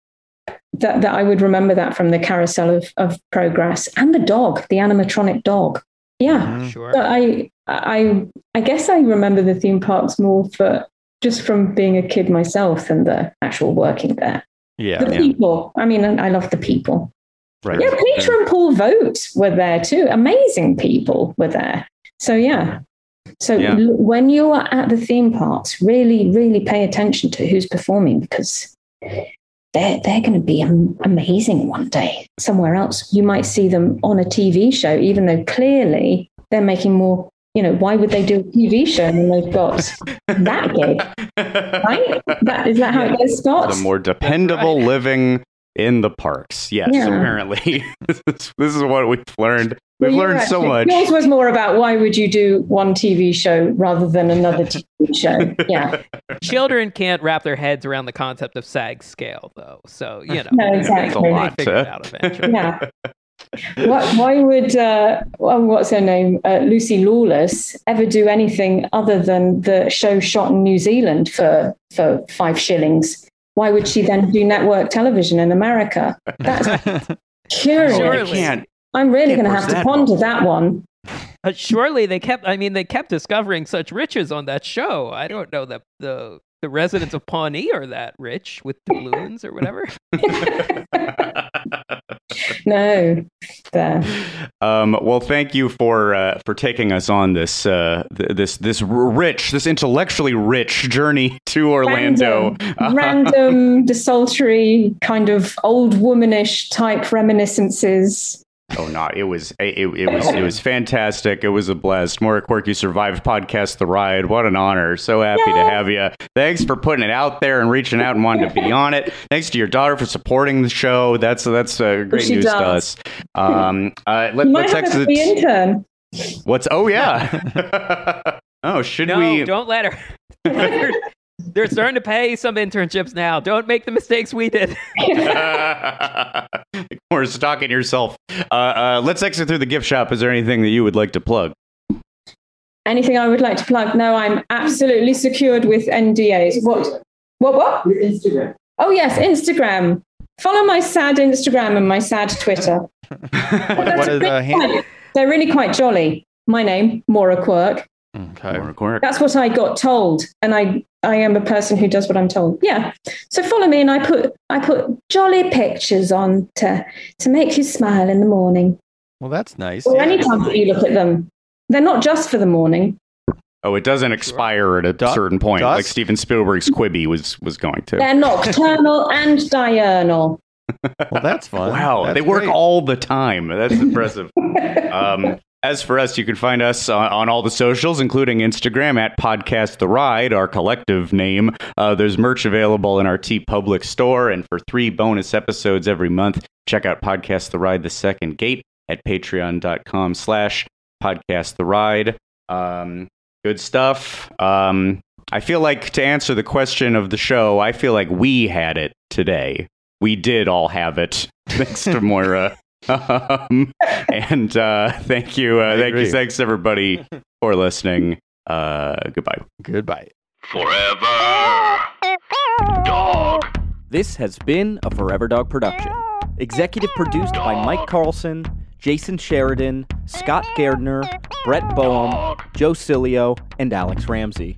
that, that I would remember that from the carousel of, of progress and the dog, the animatronic dog. Yeah. Mhm. Sure. But I, I, I guess I remember the theme parks more for just from being a kid myself than the actual working there. Yeah. The people. I mean, I love the people. right. Yeah, Peter and Paul Vogt were there too. Amazing people were there. So yeah. So Yeah. l- when you are at the theme parks, really, really pay attention to who's performing because they're they're going to be amazing one day somewhere else. You might see them on a TV show, even though clearly they're making more. You know, why would they do a TV show when they've got that gig? Right? That is that how it goes, Scott? the more dependable living in the parks. Yes, Yeah. apparently. this is what we've learned. We've Well, you're learned so much. Yours was more about why would you do one TV show rather than another TV show? Yeah, Children can't wrap their heads around the concept of SAG scale, though. So you know, No, exactly. they It's a lot, figure it uh, out eventually. yeah. What, why would uh, well, what's her name, uh, Lucy Lawless, ever do anything other than the show shot in New Zealand for for five shillings? Why would she then do network television in America? That's curious. Surely. can't. I'm really going to have to ponder that one. But surely they kept. I mean, they kept discovering such riches on that show. I don't know that the the residents of Pawnee are that rich with doubloons or whatever. No, there. Um, well, thank you for uh, for taking us on this uh, th- this this rich, this intellectually rich journey to Orlando. Random, random, desultory, kind of old womanish type reminiscences. Oh no, it was it, it, it was it was fantastic. It was a blast. Maura Quirk you survived podcast the ride. What an honor. So happy to have you. Thanks for putting it out there and reaching out and wanting to be on it. Thanks to your daughter for supporting the show. That's that's uh, great She news to us. Um, uh, let, You might let's have a exit. free intern. What's oh yeah. oh, should No, we? don't let her. they're, they're starting to pay some internships now. Don't make the mistakes we did. or stalking yourself. Uh, uh, let's exit through the gift shop. Is there anything that you would like to plug? Anything I would like to plug? No, I'm absolutely secured with NDAs. What? What? What? Instagram. Oh yes, Instagram. Follow my sad Instagram and my sad Twitter. what is the hand? They're really quite jolly. My name, Maura Quirk. Okay. Maura Quirk. That's what I got told, and I I am a person who does what I'm told. Yeah. So follow me, and I put I put jolly pictures on to to make you smile in the morning, Well, that's nice. or Yeah. any time that you look at them. They're not just for the morning. Oh, it doesn't expire at a Du- certain point, dusk? like Steven Spielberg's Quibi was was going to. They're nocturnal and diurnal. Well, that's fun. Wow, That's they work great. all the time. That's impressive. um, as for us, you can find us on, on all the socials, including Instagram at Podcast The Ride, our collective name. Uh, there's merch available in our TeePublic store, and for three bonus episodes every month, check out Podcast The Ride: The Second Gate at Patreon.com/slash Podcast The Ride. Um, good stuff. Um, I feel like to answer the question of the show, I feel like we had it today. We did all have it, thanks to Maura. Um, and uh, thank you, uh, thank agree. you, thanks everybody for listening. Uh, goodbye. Goodbye. Forever. Dog. This has been a Forever Dog production. Executive produced by Mike Carlson, Jason Sheridan, Scott Gardner, Brett Boehm, Joe Cilio, and Alex Ramsey.